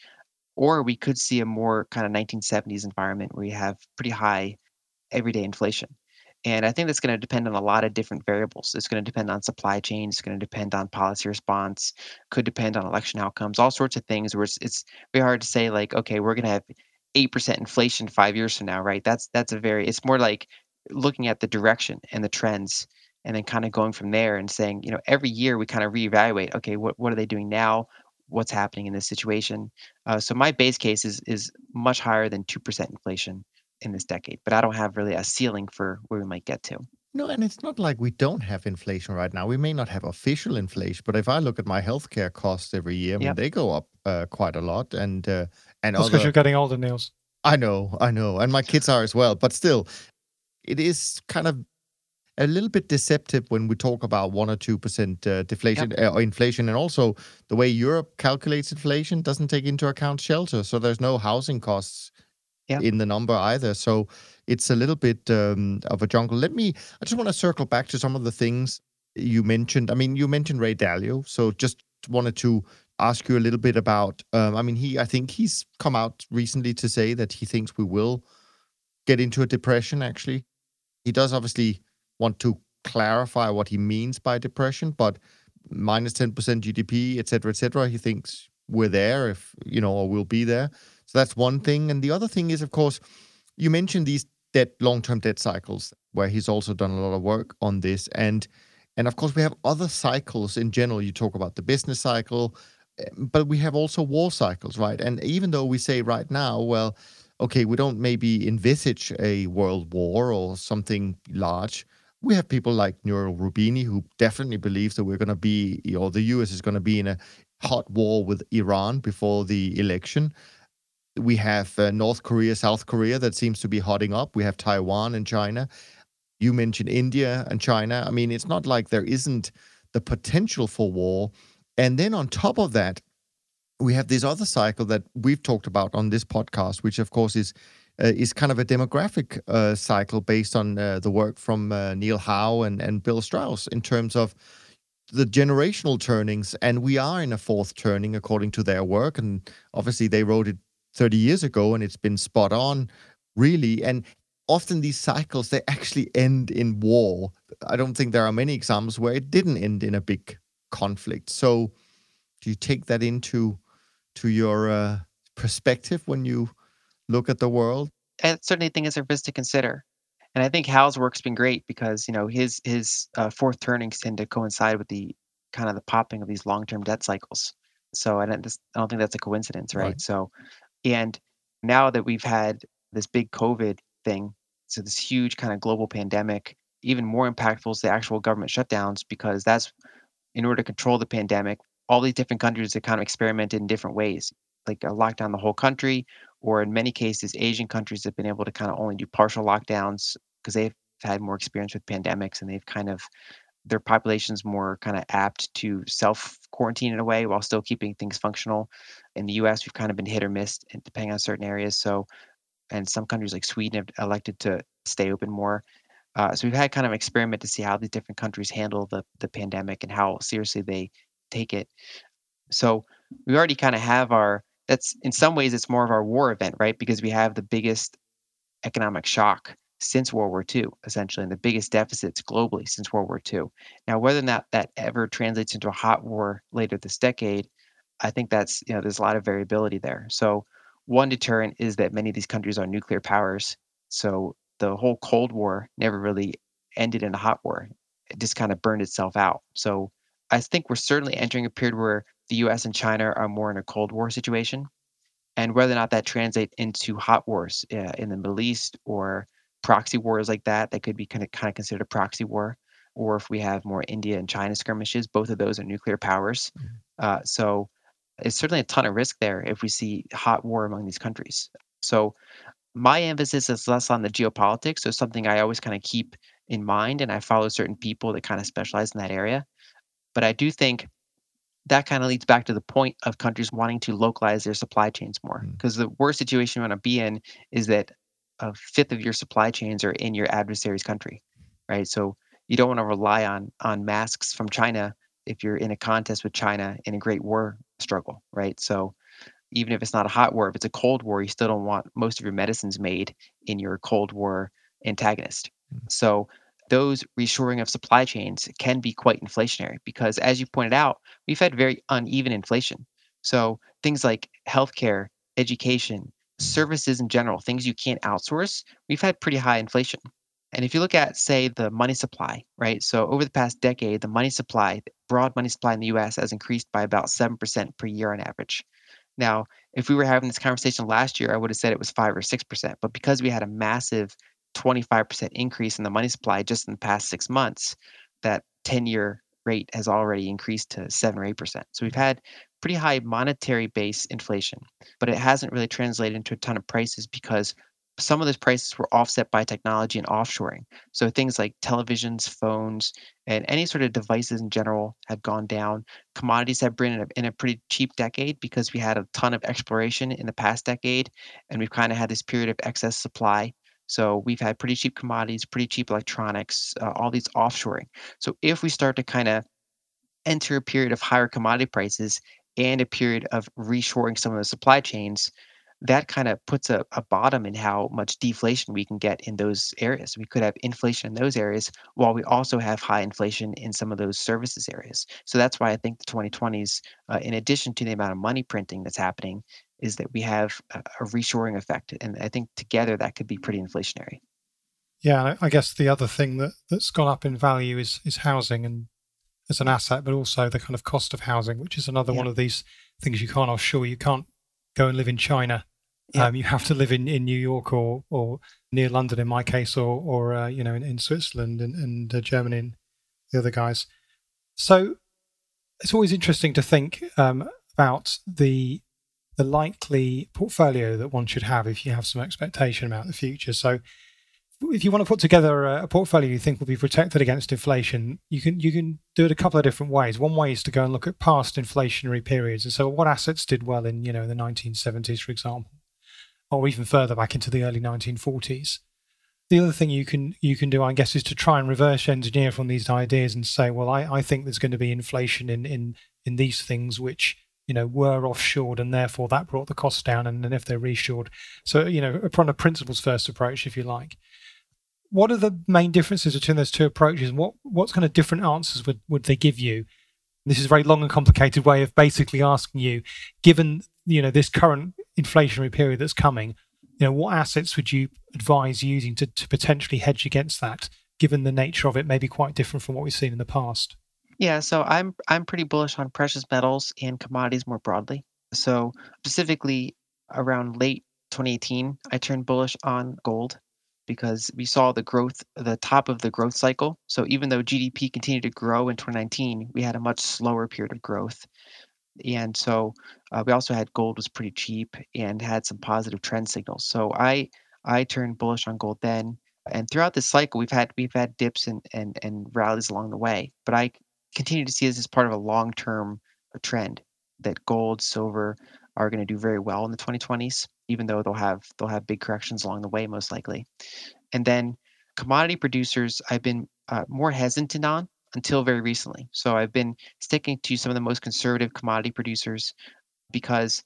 Or we could see a more kind of 1970s environment where you have pretty high everyday inflation. And I think that's going to depend on a lot of different variables. It's going to depend on supply chains. It's going to depend on policy response. Could depend on election outcomes. All sorts of things. Where it's, it's very hard to say like, okay, we're going to have eight percent inflation five years from now, right? That's that's a very. It's more like looking at the direction and the trends and then kind of going from there and saying, you know, every year we kind of reevaluate, okay, what, what are they doing now? What's happening in this situation? Uh, so my base case is is much higher than two percent inflation in this decade, but I don't have really a ceiling for where we might get to. No, and it's not like we don't have inflation right now. We may not have official inflation, but if I look at my healthcare costs every year, I mean, yep. they go up uh, quite a lot. And uh, and that's because you're getting older, Niels. I know, I know, and my kids are as well. But still, it is kind of a little bit deceptive when we talk about one or two percent uh, deflation yep. uh, inflation, and also the way Europe calculates inflation doesn't take into account shelter, so there's no housing costs yep. in the number either. So it's a little bit um, of a jungle. Let me. I just want to circle back to some of the things you mentioned. I mean, you mentioned Ray Dalio, so just wanted to ask you a little bit about. Um, I mean, he. I think he's come out recently to say that he thinks we will get into a depression. Actually, he does obviously want to clarify what he means by depression, but minus 10% GDP, et cetera, et cetera, he thinks we're there if, you know, or we'll be there. So that's one thing. And the other thing is, of course, you mentioned these debt, long-term debt cycles, where he's also done a lot of work on this. And and of course, we have other cycles in general. You talk about the business cycle, eh, but we have also war cycles, right? And even though we say right now, well, okay, we don't maybe envisage a world war or something large, we have people like Nouriel Roubini who definitely believes that we're going to be, or the US is going to be in a hot war with Iran before the election. We have uh, North Korea, South Korea that seems to be hotting up. We have Taiwan and China. You mentioned India and China. I mean, it's not like there isn't the potential for war. And then on top of that, we have this other cycle that we've talked about on this podcast, which of course is uh, is kind of a demographic uh, cycle based on uh, the work from uh, Neil Howe and, and Bill Strauss in terms of the generational turnings. And we are in a fourth turning according to their work. And obviously, they wrote it 30 years ago and it's been spot on, really. And often these cycles, they actually end in war. I don't think there are many examples where it didn't end in a big conflict. So, do you take that into to your uh, perspective when you look at the world? I certainly think it's a risk to consider. And I think Howe's work's been great because you know his his uh, fourth turnings tend to coincide with the kind of the popping of these long term debt cycles. So I don't I don't think that's a coincidence, right? right? So, and now that we've had this big COVID thing, so this huge kind of global pandemic, even more impactful is the actual government shutdowns because that's in order to control the pandemic. All these different countries have kind of experimented in different ways, like uh, a lockdown the whole country, or in many cases, Asian countries have been able to kind of only do partial lockdowns because they've had more experience with pandemics and they've kind of their population's more kind of apt to self quarantine in a way while still keeping things functional. In the US, we've kind of been hit or miss depending on certain areas. So, and some countries like Sweden have elected to stay open more. Uh, so we've had kind of experiment to see how these different countries handle the the pandemic and how seriously they take it. So we already kind of have our that's in some ways it's more of our war event, right? Because we have the biggest economic shock since World War II, essentially, and the biggest deficits globally since World War II. Now, whether or not that ever translates into a hot war later this decade, I think that's you know there's a lot of variability there. So one deterrent is that many of these countries are nuclear powers. So the whole Cold War never really ended in a hot war. It just kind of burned itself out. So I think we're certainly entering a period where the US and China are more in a Cold War situation. And whether or not that translates into hot wars uh, in the Middle East or proxy wars like that, that could be kind of, kind of considered a proxy war. Or if we have more India and China skirmishes, both of those are nuclear powers. Mm-hmm. Uh, so it's certainly a ton of risk there if we see hot war among these countries. So my emphasis is less on the geopolitics. So something I always kind of keep in mind, and I follow certain people that kind of specialize in that area. But I do think that kind of leads back to the point of countries wanting to localize their supply chains more. Because mm. the worst situation you want to be in is that a fifth of your supply chains are in your adversary's country, right? So you don't want to rely on on masks from China if you're in a contest with China in a great war struggle, right? So even if it's not a hot war, if it's a cold war, you still don't want most of your medicines made in your cold war antagonist. Mm. So those reshoring of supply chains can be quite inflationary because, as you pointed out, we've had very uneven inflation. So things like healthcare, education, services in general, things you can't outsource, we've had pretty high inflation. And if you look at, say, the money supply, right? So over the past decade, the money supply, broad money supply in the US has increased by about 7% per year on average. Now, if we were having this conversation last year, I would have said it was 5 or 6%. But because we had a massive 25% increase in the money supply just in the past six months, that 10 year rate has already increased to 7 or 8%. So we've had pretty high monetary base inflation, but it hasn't really translated into a ton of prices because some of those prices were offset by technology and offshoring. So things like televisions, phones, and any sort of devices in general have gone down. Commodities have been in a, in a pretty cheap decade because we had a ton of exploration in the past decade, and we've kind of had this period of excess supply. So we've had pretty cheap commodities, pretty cheap electronics, uh, all these offshoring. So if we start to kind of enter a period of higher commodity prices and a period of reshoring some of the supply chains, that kind of puts a, a bottom in how much deflation we can get in those areas. We could have inflation in those areas while we also have high inflation in some of those services areas. So that's why I think the 2020s, uh, in addition to the amount of money printing that's happening, is that we have a, a reshoring effect. And I think together that could be pretty inflationary. Yeah, I guess the other thing that, that's gone up in value is is housing and as an asset, but also the kind of cost of housing, which is another yeah. one of these things you can't offshore. You can't go and live in China. Yeah. Um, you have to live in, in New York or or near London in my case, or or uh, you know in, in Switzerland and, and uh, Germany and the other guys. So it's always interesting to think um, about the the likely portfolio that one should have if you have some expectation about the future. So if you want to put together a, portfolio you think will be protected against inflation, you can you can do it a couple of different ways. One way is to go and look at past inflationary periods, and so what assets did well in you know the 1970s, for example, or even further back into the early 1940s. The other thing you can you can do, I guess, is to try and reverse engineer from these ideas and say, well, I, I think there's going to be inflation in in in these things which you know, were offshored and therefore that brought the costs down. And then if they're reshored, so, you know, upon a principles first approach, if you like. What are the main differences between those two approaches? What what kind of different answers would, would they give you? This is a very long and complicated way of basically asking you, given you know this current inflationary period that's coming, you know, what assets would you advise using to, to potentially hedge against that, given the nature of it may be quite different from what we've seen in the past? Yeah, so I'm I'm pretty bullish on precious metals and commodities more broadly. So specifically around late 2018, I turned bullish on gold because we saw the growth, the top of the growth cycle. So even though GDP continued to grow in 2019, we had a much slower period of growth. And so uh, we also had gold was pretty cheap and had some positive trend signals. So I I turned bullish on gold then. And throughout this cycle, we've had we've had dips and and and rallies along the way. But I continue to see this as part of a long-term uh, trend that gold, silver are going to do very well in the 2020s, even though they'll have they'll have big corrections along the way, most likely. And then commodity producers, I've been uh, more hesitant on until very recently. So I've been sticking to some of the most conservative commodity producers because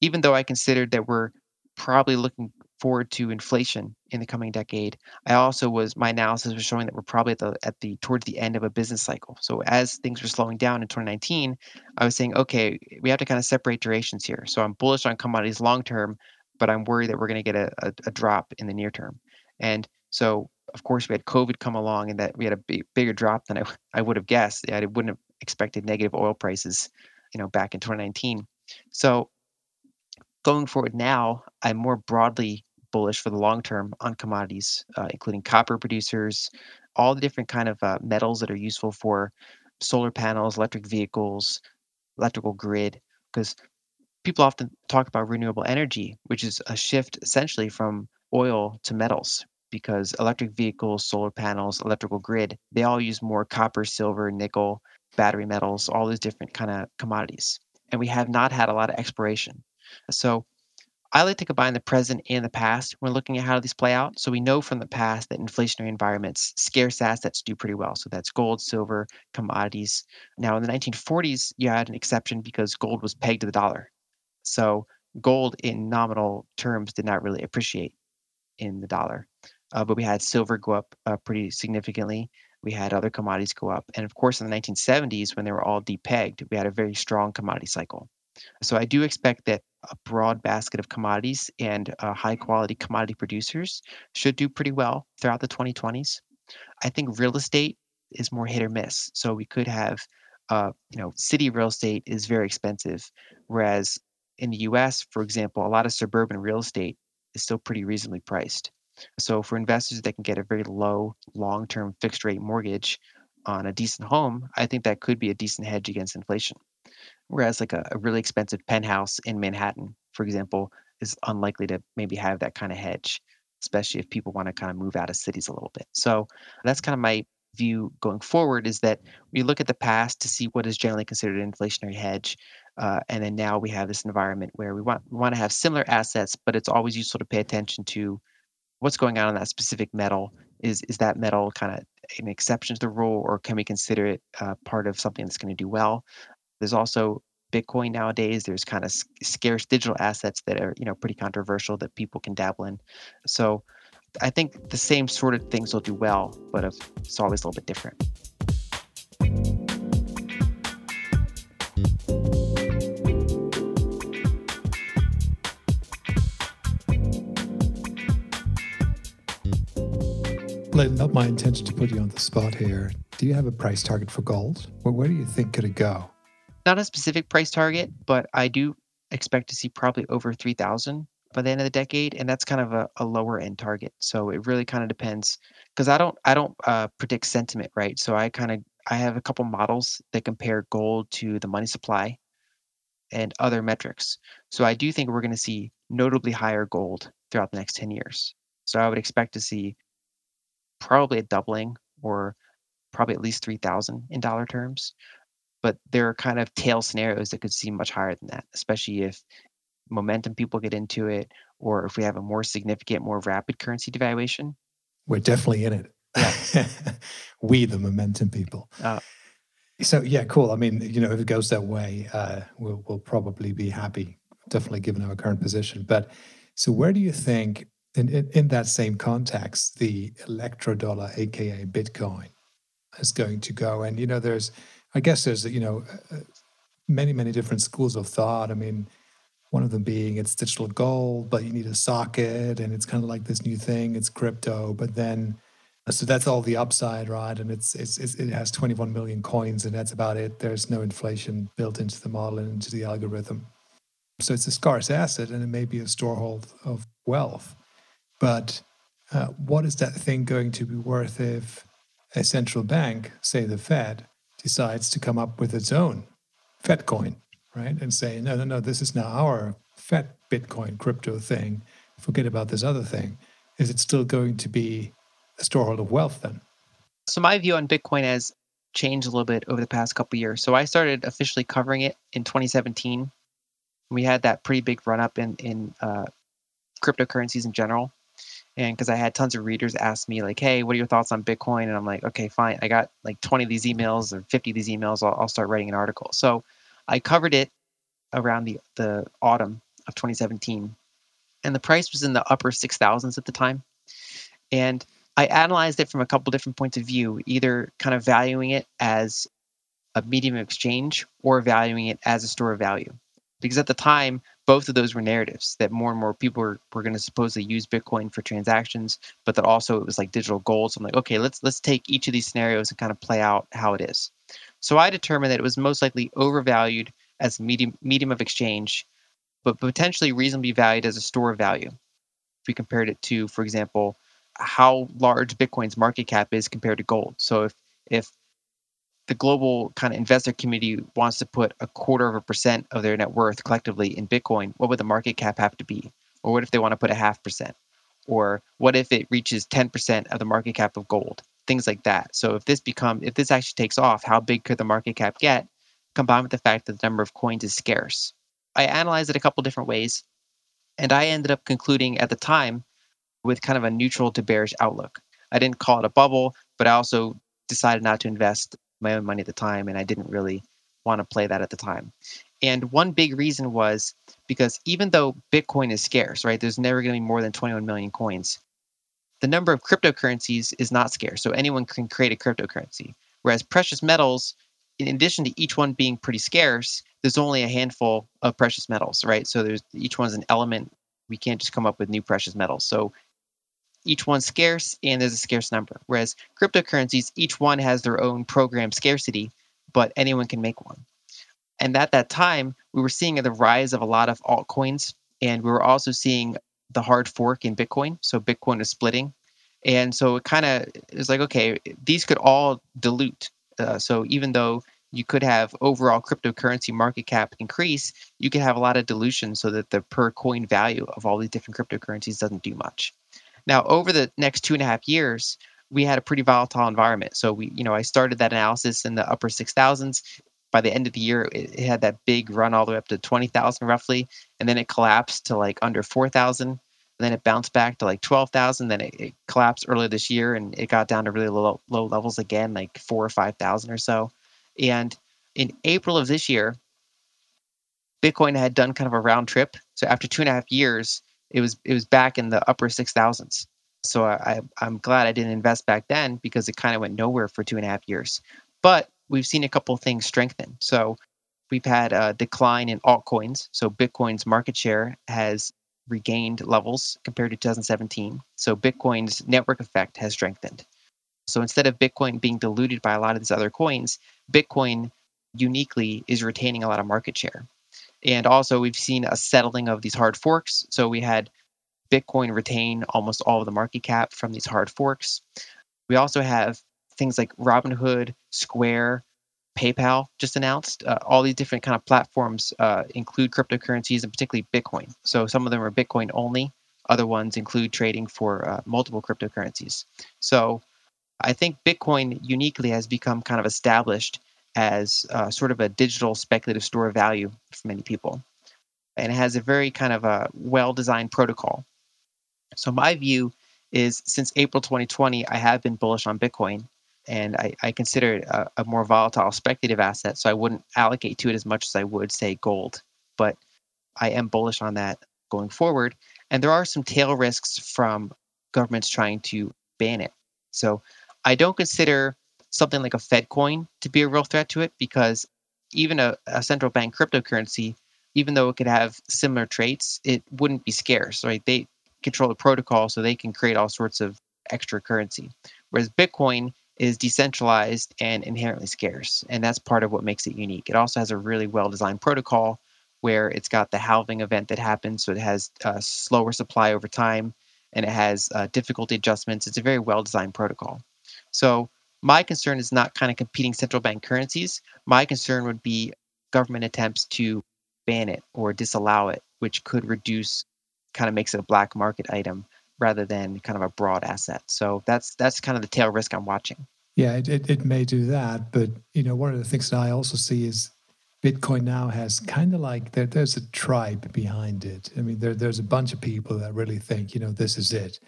even though I considered that we're probably looking forward to inflation in the coming decade, I also was my analysis was showing that we're probably at the at the towards the end of a business cycle. So as things were slowing down in 2019, I was saying, okay, we have to kind of separate durations here. So I'm bullish on commodities long term, but I'm worried that we're going to get a, a, a, drop in the near term. And so of course we had COVID come along and that we had a big, bigger drop than I, I would have guessed. I wouldn't have expected negative oil prices, you know, back in 2019. So going forward now, I'm more broadly bullish for the long term on commodities, uh, including copper producers, all the different kind of uh, metals that are useful for solar panels, electric vehicles, electrical grid, because people often talk about renewable energy, which is a shift essentially from oil to metals because electric vehicles, solar panels, electrical grid, they all use more copper, silver, nickel, battery metals, all these different kind of commodities. And we have not had a lot of exploration. So I like to combine the present and the past when looking at how these play out. So we know from the past that inflationary environments, scarce assets do pretty well. So that's gold, silver, commodities. Now in the 1940s, you had an exception because gold was pegged to the dollar. So gold in nominal terms did not really appreciate in the dollar. Uh, but we had silver go up uh, pretty significantly. We had other commodities go up. And of course, in the 1970s, when they were all depegged, we had a very strong commodity cycle. So I do expect that a broad basket of commodities and uh, high quality commodity producers should do pretty well throughout the 2020s. I think real estate is more hit or miss. So we could have, uh, you know, city real estate is very expensive, whereas in the U.S., for example, a lot of suburban real estate is still pretty reasonably priced. So for investors that can get a very low long-term fixed rate mortgage on a decent home, I think that could be a decent hedge against inflation. Whereas like a, a really expensive penthouse in Manhattan, for example, is unlikely to maybe have that kind of hedge, especially if people want to kind of move out of cities a little bit. So that's kind of my view going forward is that we look at the past to see what is generally considered an inflationary hedge. Uh, and then now we have this environment where we want, we want to have similar assets, but it's always useful to pay attention to what's going on in that specific metal. Is, is that metal kind of an exception to the rule, or can we consider it uh, part of something that's going to do well? There's also Bitcoin nowadays. There's kind of scarce digital assets that are, you know, pretty controversial that people can dabble in. So I think the same sort of things will do well, but it's always a little bit different. Not my intention to put you on the spot here. Do you have a price target for gold? Where do you think could it go? not a specific price target, but I do expect to see probably over 3000 by the end of the decade and that's kind of a, a lower end target so it really kind of depends because i don't i don't uh, predict sentiment right so i kind of i have a couple models that compare gold to the money supply and other metrics so i do think we're going to see notably higher gold throughout the next 10 years so i would expect to see probably a doubling or probably at least 3000 in dollar terms but there are kind of tail scenarios that could seem much higher than that, especially if momentum people get into it or if we have a more significant, more rapid currency devaluation. We're definitely in it. Yeah. we, the momentum people. Uh, so yeah, cool. I mean, you know, if it goes that way, uh, we'll we'll probably be happy. Definitely, given our current position. But so, where do you think, in in, in that same context, the electrodollar, aka Bitcoin, is going to go? And you know, there's I guess there's you know uh, uh, many many different schools of thought. I mean, one of them being it's digital gold, but you need a socket, and it's kind of like this new thing. It's crypto, but then so that's all the upside, right? And it's, it's, it's it has 21 million coins, and that's about it. There's no inflation built into the model and into the algorithm. So it's a scarce asset, and it may be a storehold of wealth. But uh, what is that thing going to be worth if a central bank, say the Fed, decides to come up with its own Fed coin, right? And say, no, no, no, this is now our Fed Bitcoin crypto thing. Forget about this other thing. Is it still going to be a storehold of wealth then? So my view on Bitcoin has changed a little bit over the past couple years. So I started officially covering it in 2017. We had that pretty big run up in in uh, cryptocurrencies in general and because I had tons of readers ask me like, "Hey, what are your thoughts on Bitcoin?" and I'm like, "Okay, fine. I got like 20 of these emails or 50 of these emails. I'll, I'll start writing an article." So I covered it around the the autumn of 2017, and the price was in the upper six thousands at the time, and I analyzed it from a couple different points of view, either kind of valuing it as a medium of exchange or valuing it as a store of value because at the time both of those were narratives that more and more people were, were going to supposedly use bitcoin for transactions but that also it was like digital gold so i'm like okay let's let's take each of these scenarios and kind of play out how it is So I determined that it was most likely overvalued as a medium, medium of exchange, but potentially reasonably valued as a store of value. If we compared it to, for example, how large Bitcoin's market cap is compared to gold. So if if the global kind of investor community wants to put a quarter of a percent of their net worth collectively in Bitcoin, what would the market cap have to be? Or what if they want to put a half percent? Or what if it reaches 10% of the market cap of gold? Things like that. So if this become if this actually takes off, how big could the market cap get? Combined with the fact that the number of coins is scarce. I analyzed it a couple different ways, and I ended up concluding at the time with kind of a neutral to bearish outlook. I didn't call it a bubble, but I also decided not to invest my own money at the time, and I didn't really want to play that at the time. And one big reason was because even though Bitcoin is scarce, right, there's never going to be more than 21 million coins. The number of cryptocurrencies is not scarce, so anyone can create a cryptocurrency. Whereas precious metals, in addition to each one being pretty scarce, there's only a handful of precious metals, right? So there's each one's an element. We can't just come up with new precious metals. So each one's scarce and there's a scarce number. Whereas cryptocurrencies, each one has their own program scarcity, but anyone can make one. And at that time, we were seeing the rise of a lot of altcoins, and we were also seeing the hard fork in Bitcoin. So Bitcoin is splitting. And so it kind of is like, okay, these could all dilute. Uh, so even though you could have overall cryptocurrency market cap increase, you could have a lot of dilution so that the per coin value of all these different cryptocurrencies doesn't do much. Now, over the next two and a half years, we had a pretty volatile environment. So we, you know, I started that analysis in the upper six thousands. By the end of the year, it, had that big run all the way up to twenty thousand roughly, and then it collapsed to like under four thousand. Then it bounced back to like twelve thousand. Then it, it, collapsed earlier this year, and it got down to really low, low levels again, like four or five thousand or so. And in April of this year, Bitcoin had done kind of a round trip. So after two and a half years, it was it was back in the upper six thousands. So I, I'm glad I didn't invest back then because it kind of went nowhere for two and a half years. But we've seen a couple things strengthen. So we've had a decline in altcoins. So Bitcoin's market share has regained levels compared to 2017. So Bitcoin's network effect has strengthened. So instead of Bitcoin being diluted by a lot of these other coins, Bitcoin uniquely is retaining a lot of market share. And also, we've seen a settling of these hard forks. So we had Bitcoin retain almost all of the market cap from these hard forks. We also have things like Robinhood, Square, PayPal just announced. Uh, all these different kind of platforms uh, include cryptocurrencies and particularly Bitcoin. So some of them are Bitcoin only. Other ones include trading for uh, multiple cryptocurrencies. So I think Bitcoin uniquely has become kind of established as uh, sort of a digital speculative store of value for many people. And it has a very kind of a well designed protocol. So, my view is since April 2020, I have been bullish on Bitcoin and I, I consider it a, a more volatile speculative asset. So, I wouldn't allocate to it as much as I would, say, gold. But I am bullish on that going forward. And there are some tail risks from governments trying to ban it. So, I don't consider something like a Fed coin to be a real threat to it because even a, a central bank cryptocurrency, even though it could have similar traits, it wouldn't be scarce, right? They control the protocol so they can create all sorts of extra currency. Whereas Bitcoin is decentralized and inherently scarce. And that's part of what makes it unique. It also has a really well designed protocol where it's got the halving event that happens. So it has a slower supply over time and it has uh, difficulty adjustments. It's a very well designed protocol. So my concern is not kind of competing central bank currencies. My concern would be government attempts to ban it or disallow it, which could reduce, kind of makes it a black market item rather than kind of a broad asset. So that's that's kind of the tail risk I'm watching. Yeah, it, it, it may do that, but you know one of the things that I also see is Bitcoin now has kind of like there, there's a tribe behind it. I mean, there, there's a bunch of people that really think you know this is it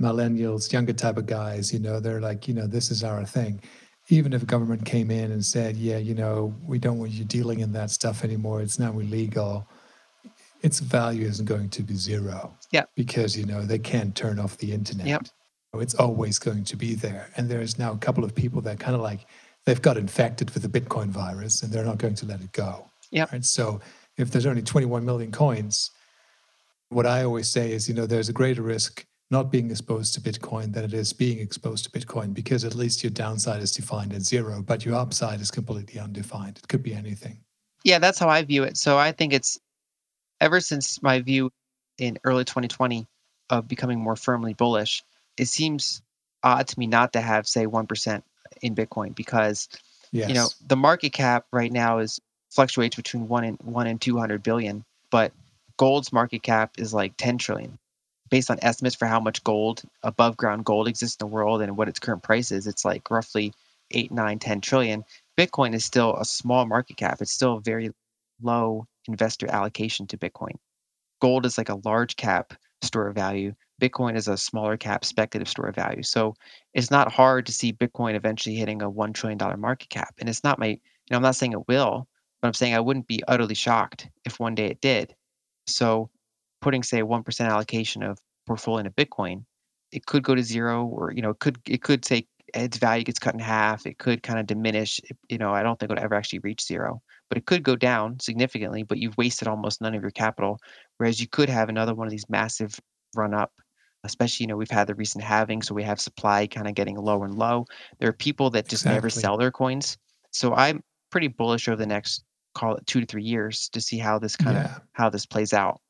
millennials, younger type of guys, you know, they're like, you know, this is our thing. Even if government came in and said, yeah, you know, we don't want you dealing in that stuff anymore, it's now illegal, its value isn't going to be zero. Yeah. Because, you know, they can't turn off the internet. Yep. It's always going to be there. And there's now a couple of people that kind of like, they've got infected with the Bitcoin virus and they're not going to let it go. Yeah. Right. So if there's only 21 million coins, what I always say is, you know, there's a greater risk not being exposed to Bitcoin than it is being exposed to Bitcoin because at least your downside is defined at zero, but your upside is completely undefined. It could be anything. Yeah, that's how I view it. So I think it's ever since my view in early 2020 of becoming more firmly bullish, it seems odd to me not to have, say, 1% in Bitcoin because, yes. you know, the market cap right now is fluctuates between one and one and 200 billion, but gold's market cap is like 10 trillion. Based on estimates for how much gold, above ground gold exists in the world and what its current price is, it's like roughly 8, 9, 10 trillion. Bitcoin is still a small market cap. It's still a very low investor allocation to Bitcoin. Gold is like a large cap store of value. Bitcoin is a smaller cap speculative store of value. So it's not hard to see Bitcoin eventually hitting a $1 trillion market cap. And it's not my, you know, I'm not saying it will, but I'm saying I wouldn't be utterly shocked if one day it did. So putting, say, a 1% allocation of portfolio into Bitcoin, it could go to zero or, you know, it could, it could say its value gets cut in half. It could kind of diminish. You know, I don't think it would ever actually reach zero, but it could go down significantly. But you've wasted almost none of your capital. Whereas you could have another one of these massive run up, especially you know we've had the recent halving, so we have supply kind of getting low and low. There are people that just exactly. never sell their coins. So I'm pretty bullish over the next call it two to three years to see how this kind yeah. of how this plays out.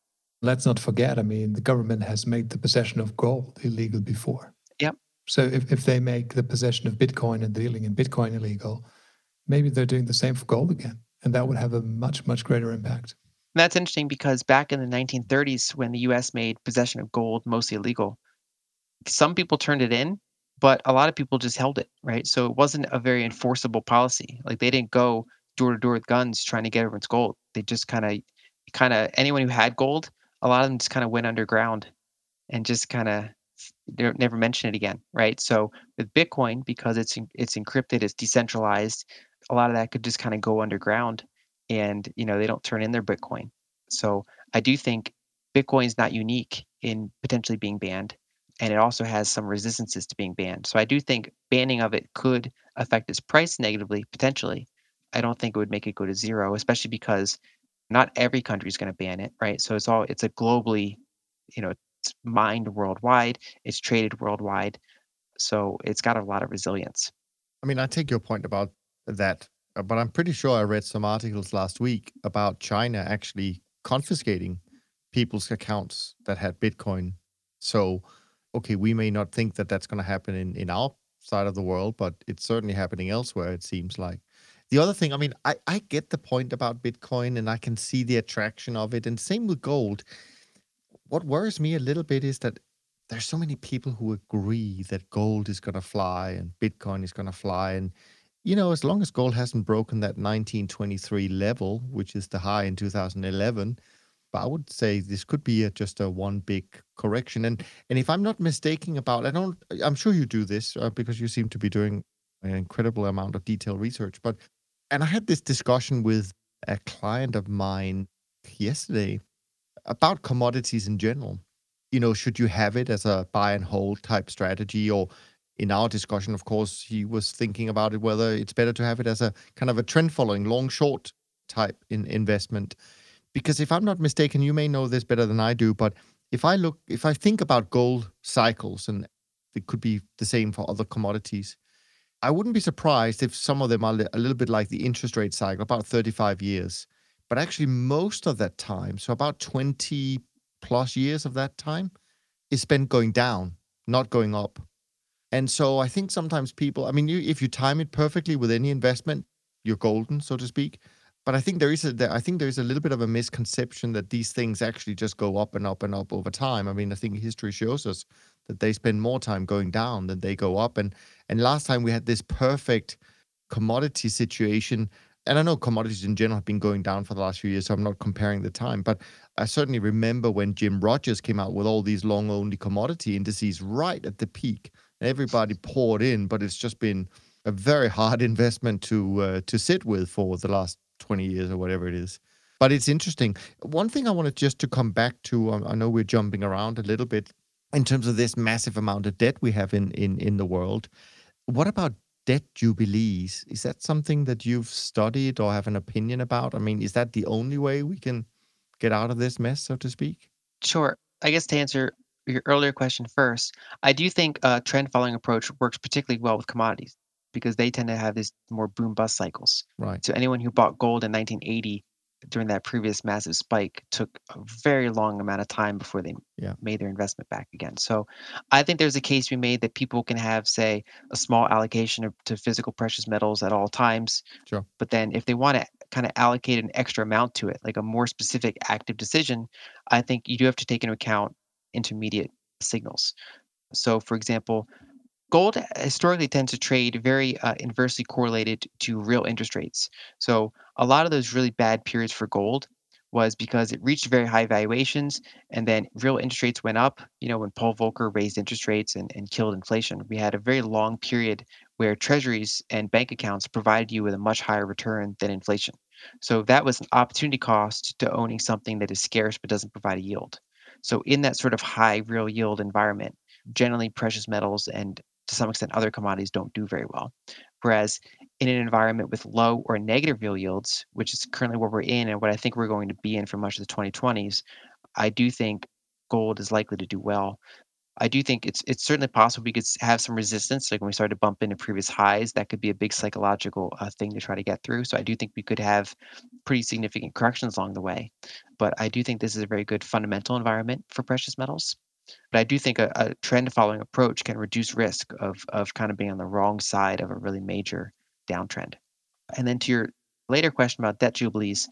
Let's not forget. I mean, the government has made the possession of gold illegal before. Yep. So if, if they make the possession of Bitcoin and dealing in Bitcoin illegal, maybe they're doing the same for gold again. And that would have a much, much greater impact. that's interesting because back in the 1930s, when the US made possession of gold mostly illegal, some people turned it in, but a lot of people just held it, right? So it wasn't a very enforceable policy. Like they didn't go door to door with guns trying to get everyone's gold. They just kind of, kind of, anyone who had gold, a lot of them just kind of went underground and just kind of never mention it again, right? So with Bitcoin, because it's it's encrypted, it's decentralized, a lot of that could just kind of go underground, and you know they don't turn in their Bitcoin. So I do think Bitcoin is not unique in potentially being banned, and it also has some resistances to being banned. So I do think banning of it could affect its price negatively, potentially. I don't think it would make it go to zero, especially because not every country is going to ban it, right? So it's all it's a globally, you know, it's mined worldwide, it's traded worldwide. So it's got a lot of resilience. I mean, I take your point about that, uh, but I'm pretty sure I read some articles last week about China actually confiscating people's accounts that had Bitcoin. So, okay, we may not think that that's going to happen in, in our side of the world, but it's certainly happening elsewhere, it seems like. The other thing, I mean, I, I get the point about Bitcoin and I can see the attraction of it. And same with gold what worries me a little bit is that there's so many people who agree that gold is going to fly and Bitcoin is going to fly. And, you know, as long as gold hasn't broken that 1923 level, which is the high in 2011, but I would say this could be a, just a one big correction. And and if I'm not mistaken about, I don't, I'm sure you do this uh, because you seem to be doing an incredible amount of detailed research. But and I had this discussion with a client of mine yesterday about commodities in general. You know, should you have it as a buy and hold type strategy? Or in our discussion, of course, he was thinking about it whether it's better to have it as a kind of a trend following, long short type in investment. Because if I'm not mistaken, you may know this better than I do, but if I look, if I think about gold cycles, and it could be the same for other commodities, I wouldn't be surprised if some of them are a little bit like the interest rate cycle, about 35 years. But actually, most of that time, so about 20 plus years of that time, is spent going down, not going up. And so I think sometimes people, I mean, you, if you time it perfectly with any investment, you're golden, so to speak. But I think there is a, I think there is a little bit of a misconception that these things actually just go up and up and up over time. I mean, I think history shows us that they spend more time going down than they go up. And and last time we had this perfect commodity situation and I know commodities in general have been going down for the last few years, so I'm not comparing the time, but I certainly remember when Jim Rogers came out with all these long only commodity indices right at the peak. And everybody poured in, but it's just been a very hard investment to uh, to sit with for the last 20 years or whatever it is. But it's interesting. One thing I wanted just to come back to, um, I know we're jumping around a little bit in terms of this massive amount of debt we have in in in the world. What about debt jubilees. Is that something that you've studied or have an opinion about? I mean, is that the only way we can get out of this mess, so to speak? Sure. I guess to answer your earlier question first, I do think a trend following approach works particularly well with commodities because they tend to have these more boom bust cycles. Right. So anyone who bought gold in 1980 during that previous massive spike took a very long amount of time before they Yeah. made their investment back again. So I think there's a case to be made that people can have, say, a small allocation of, to physical precious metals at all times. Sure. But then if they want to kind of allocate an extra amount to it, like a more specific active decision, I think you do have to take into account intermediate signals. So, for example, gold historically tends to trade very uh, inversely correlated to real interest rates. So, a lot of those really bad periods for gold was because it reached very high valuations and then real interest rates went up. You know, when Paul Volcker raised interest rates and, and killed inflation, we had a very long period where treasuries and bank accounts provided you with a much higher return than inflation. So, that was an opportunity cost to owning something that is scarce but doesn't provide a yield. So, in that sort of high real yield environment, generally precious metals and to some extent other commodities don't do very well. Whereas in an environment with low or negative real yields, which is currently what we're in and what I think we're going to be in for much of the 2020s, I do think gold is likely to do well. I do think it's it's certainly possible we could have some resistance, like when we started to bump into previous highs. That could be a big psychological uh, thing to try to get through. So I do think we could have pretty significant corrections along the way. But I do think this is a very good fundamental environment for precious metals. But I do think a, a trend following approach can reduce risk of of kind of being on the wrong side of a really major downtrend. And then to your later question about debt jubilees,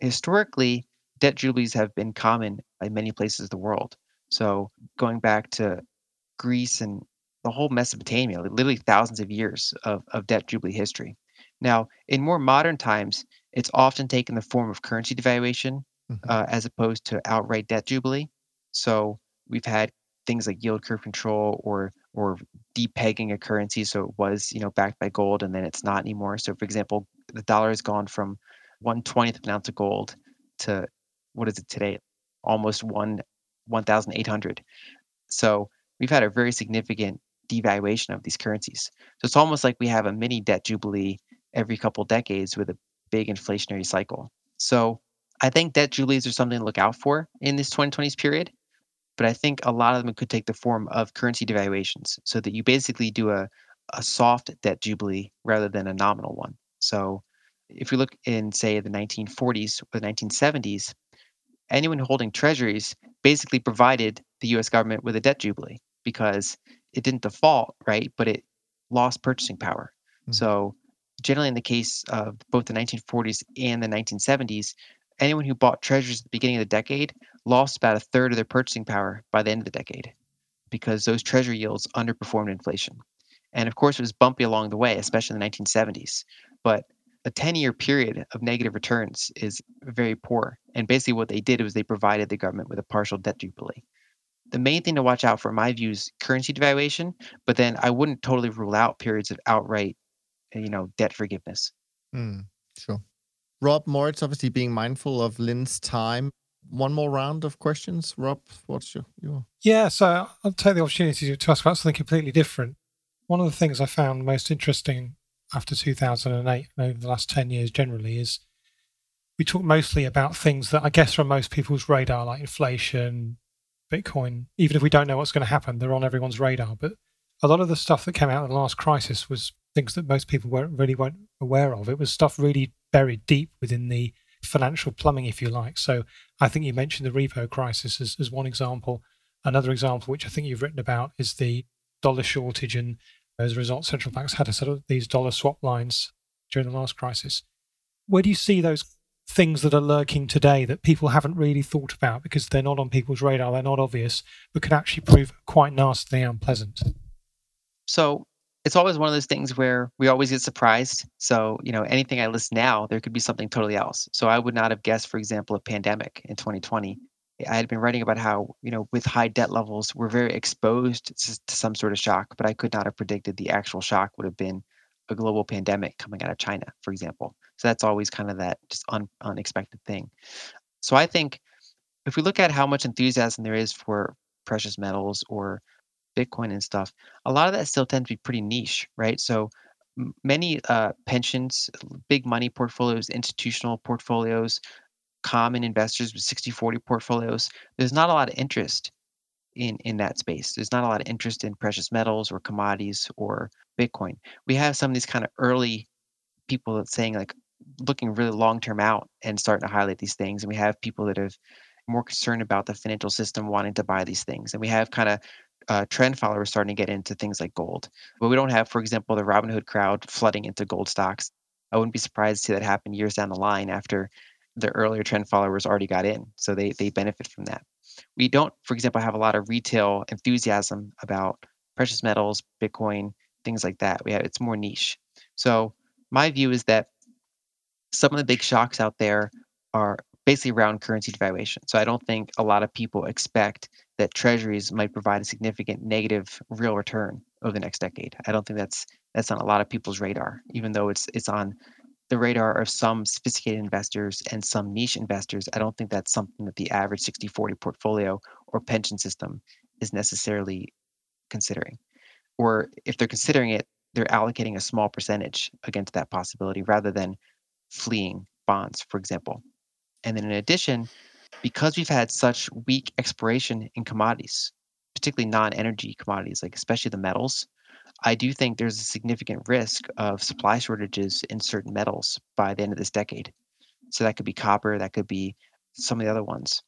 historically, debt jubilees have been common in many places of the world. So going back to Greece and the whole Mesopotamia, literally thousands of years of, of debt jubilee history. Now, in more modern times, it's often taken the form of currency devaluation Mhm. uh, as opposed to outright debt jubilee. So we've had things like yield curve control or or depegging a currency so it was you know backed by gold and then it's not anymore. So for example, the dollar has gone from one twentieth of an ounce of gold to what is it today? Almost one one thousand eight hundred. So we've had a very significant devaluation of these currencies. So it's almost like we have a mini debt jubilee every couple decades with a big inflationary cycle. So I think debt jubilees are something to look out for in this 2020s period. But I think a lot of them could take the form of currency devaluations so that you basically do a, a soft debt jubilee rather than a nominal one. So if you look in, say, the 1940s or the 1970s, anyone holding treasuries basically provided the US government with a debt jubilee because it didn't default, right? But it lost purchasing power. Mhm. So, generally, in the case of both the 1940s and the 1970s, anyone who bought treasuries at the beginning of the decade lost about a third of their purchasing power by the end of the decade because those treasury yields underperformed inflation. And of course, it was bumpy along the way, especially in the 1970s. But a 10 year period of negative returns is very poor. And basically, what they did was they provided the government with a partial debt jubilee. The main thing to watch out for, in my view, is currency devaluation. But then I wouldn't totally rule out periods of outright, you know, debt forgiveness. Mm, sure. Rob Moritz, obviously being mindful of Lyn's time. One more round of questions. Rob, what's your, your Yeah, so I'll take the opportunity to ask about something completely different. One of the things I found most interesting after 2008 and over the last 10 years generally is we talk mostly about things that I guess are on most people's radar, like inflation, Bitcoin. Even if we don't know what's going to happen, they're on everyone's radar. But a lot of the stuff that came out of the last crisis was things that most people weren't really weren't aware of. It was stuff really buried deep within the financial plumbing, if you like. So I think you mentioned the repo crisis as, as one example. Another example, which I think you've written about, is the dollar shortage, and as a result, central banks had to set up these dollar swap lines during the last crisis. Where do you see those things that are lurking today that people haven't really thought about because they're not on people's radar, they're not obvious, but can actually prove quite nasty and unpleasant? So it's always one of those things where we always get surprised. So, you know, anything I list now, there could be something totally else. So I would not have guessed, for example, a pandemic in 2020. I had been writing about how, you know, with high debt levels, we're very exposed to, some sort of shock, but I could not have predicted the actual shock would have been a global pandemic coming out of China, for example. So that's always kind of that just un, unexpected thing. So I think if we look at how much enthusiasm there is for precious metals or Bitcoin and stuff, a lot of that still tends to be pretty niche, right? So many uh, pensions, big money portfolios, institutional portfolios, common investors with 60 40 portfolios, there's not a lot of interest in in that space. There's not a lot of interest in precious metals or commodities or Bitcoin. We have some of these kind of early people that saying like looking really long term out and starting to highlight these things, and we have people that have more concerned about the financial system wanting to buy these things, and we have kind of uh, trend followers starting to get into things like gold. But we don't have, for example, the Robinhood crowd flooding into gold stocks. I wouldn't be surprised to see that happen years down the line after the earlier trend followers already got in. So they they benefit from that. We don't, for example, have a lot of retail enthusiasm about precious metals, Bitcoin, things like that. We have it's more niche. So my view is that some of the big shocks out there are basically around currency devaluation. So I don't think a lot of people expect that treasuries might provide a significant negative real return over the next decade. I don't think that's that's on a lot of people's radar, even though it's it's on the radar of some sophisticated investors and some niche investors. I don't think that's something that the average 60-40 portfolio or pension system is necessarily considering. Or if they're considering it, they're allocating a small percentage against that possibility rather than fleeing bonds, for example. And then in addition, because we've had such weak exploration in commodities, particularly non-energy commodities, like especially the metals, I do think there's a significant risk of supply shortages in certain metals by the end of this decade. So that could be copper, that could be some of the other ones.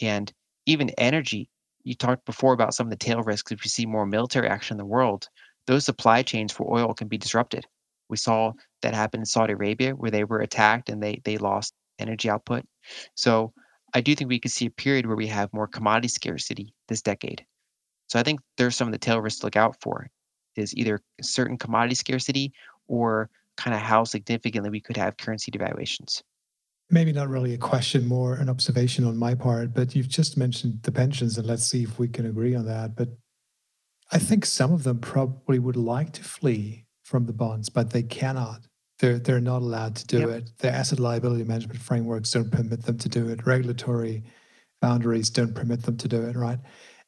And even energy, you talked before about some of the tail risks. If you see more military action in the world, those supply chains for oil can be disrupted. We saw that happen in Saudi Arabia where they were attacked and they they lost energy output. So I do think we could see a period where we have more commodity scarcity this decade. So I think there's some of the tail risks to look out for is either certain commodity scarcity or kind of how significantly we could have currency devaluations. Maybe not really a question, more an observation on my part, but you've just mentioned the pensions, and let's see if we can agree on that. But I think some of them probably would like to flee from the bonds, but they cannot. They're, they're not allowed to do yep. it. The asset liability management frameworks don't permit them to do it. Regulatory boundaries don't permit them to do it, right?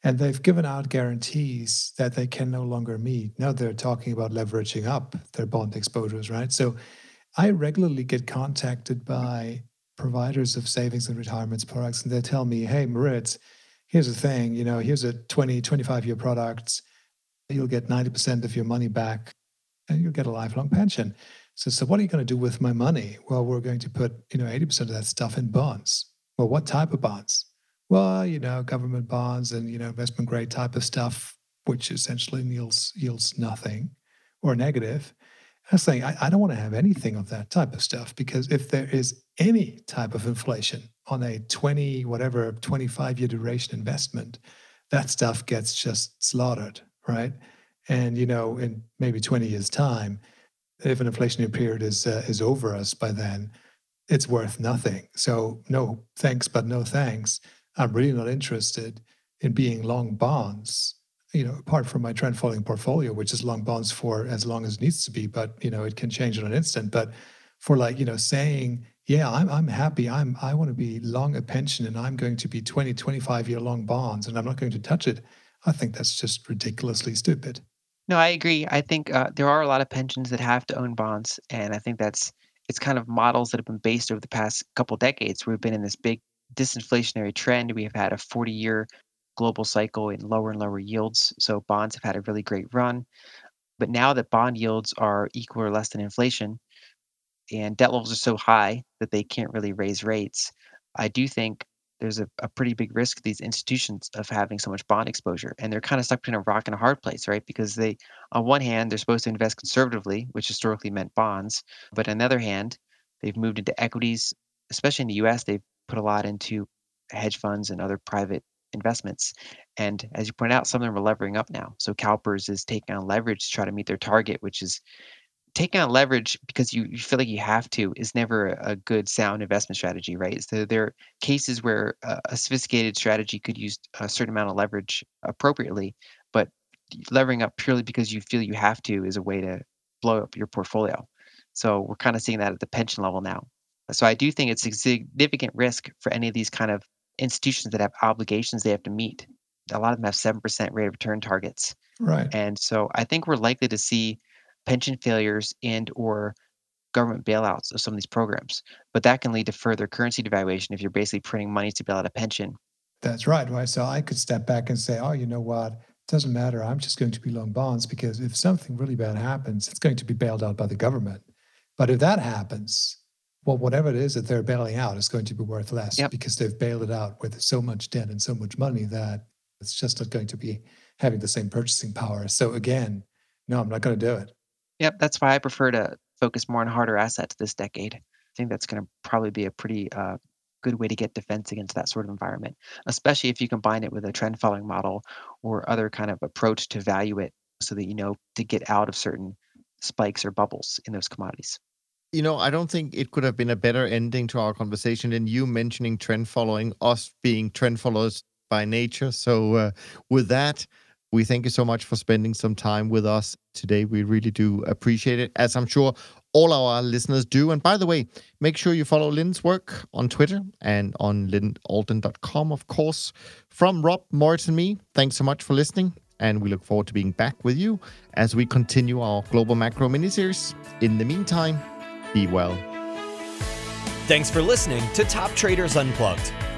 And they've given out guarantees that they can no longer meet. Now they're talking about leveraging up their bond exposures, right? So I regularly get contacted by providers of savings and retirements products, and they tell me, hey, Moritz, here's the thing, you know, here's a 20, 25 year product. You'll get 90% of your money back and you'll get a lifelong pension. So, so what are you going to do with my money? Well, we're going to put, you know, 80% of that stuff in bonds. Well, what type of bonds? Well, you know, government bonds and, you know, investment grade type of stuff, which essentially yields, yields nothing or negative. I was saying, I, I don't want to have anything of that type of stuff because if there is any type of inflation on a 20, whatever, 25 year duration investment, that stuff gets just slaughtered, right? And, you know, in maybe 20 years' time, if an inflationary period is, uh, is over us by then, it's worth nothing. So, no thanks, but no thanks. I'm really not interested in being long bonds, you know, apart from my trend following portfolio, which is long bonds for as long as it needs to be, but you know, it can change in an instant. But for like, you know, saying, yeah, I'm I'm happy. I'm I want to be long a pension and I'm going to be 20, 25 year long bonds and I'm not going to touch it. I think that's just ridiculously stupid. No, I agree. I think uh, there are a lot of pensions that have to own bonds, and I think that's it's kind of models that have been based over the past couple decades. We've been in this big disinflationary trend. We have had a 40 year global cycle in lower and lower yields. So bonds have had a really great run. But now that bond yields are equal or less than inflation and debt levels are so high that they can't really raise rates, I do think there's a, a pretty big risk these institutions of having so much bond exposure. And they're kind of stuck between a rock and a hard place, right? Because they, on one hand, they're supposed to invest conservatively, which historically meant bonds. But on the other hand, they've moved into equities, especially in the US, they've put a lot into hedge funds and other private investments. And as you point out, some of them are levering up now. So CalPERS is taking on leverage to try to meet their target, which is taking on leverage because you, you feel like you have to is never a good sound investment strategy, right? So there are cases where a, a sophisticated strategy could use a certain amount of leverage appropriately, but levering up purely because you feel you have to is a way to blow up your portfolio. So we're kind of seeing that at the pension level now. So I do think it's a significant risk for any of these kind of institutions that have obligations they have to meet. A lot of them have 7% rate of return targets. Right. And so I think we're likely to see pension failures and or government bailouts of some of these programs. But that can lead to further currency devaluation if you're basically printing money to bail out a pension That's right. Right. So I could step back and say, oh, you know what? It doesn't matter. I'm just going to be long bonds because if something really bad happens, it's going to be bailed out by the government. But if that happens, well, whatever it is that they're bailing out is going to be worth less Yep. because they've bailed it out with so much debt and so much money that it's just not going to be having the same purchasing power. So again, no, I'm not going to do it. Yep, that's why I prefer to focus more on harder assets this decade. I think that's going to probably be a pretty uh, good way to get defense against that sort of environment, especially if you combine it with a trend following model or other kind of approach to value it so that you know to get out of certain spikes or bubbles in those commodities. You know, I don't think it could have been a better ending to our conversation than you mentioning trend following, us being trend followers by nature. So, uh, with that, we thank you so much for spending some time with us today. We really do appreciate it, as I'm sure all our listeners do. And by the way, make sure you follow Lyn's work on Twitter and on lynalden.com, of course. From Rob, Moritz, and me, thanks so much for listening. And we look forward to being back with you as we continue our Global Macro miniseries. In the meantime, be well. Thanks for listening to Top Traders Unplugged.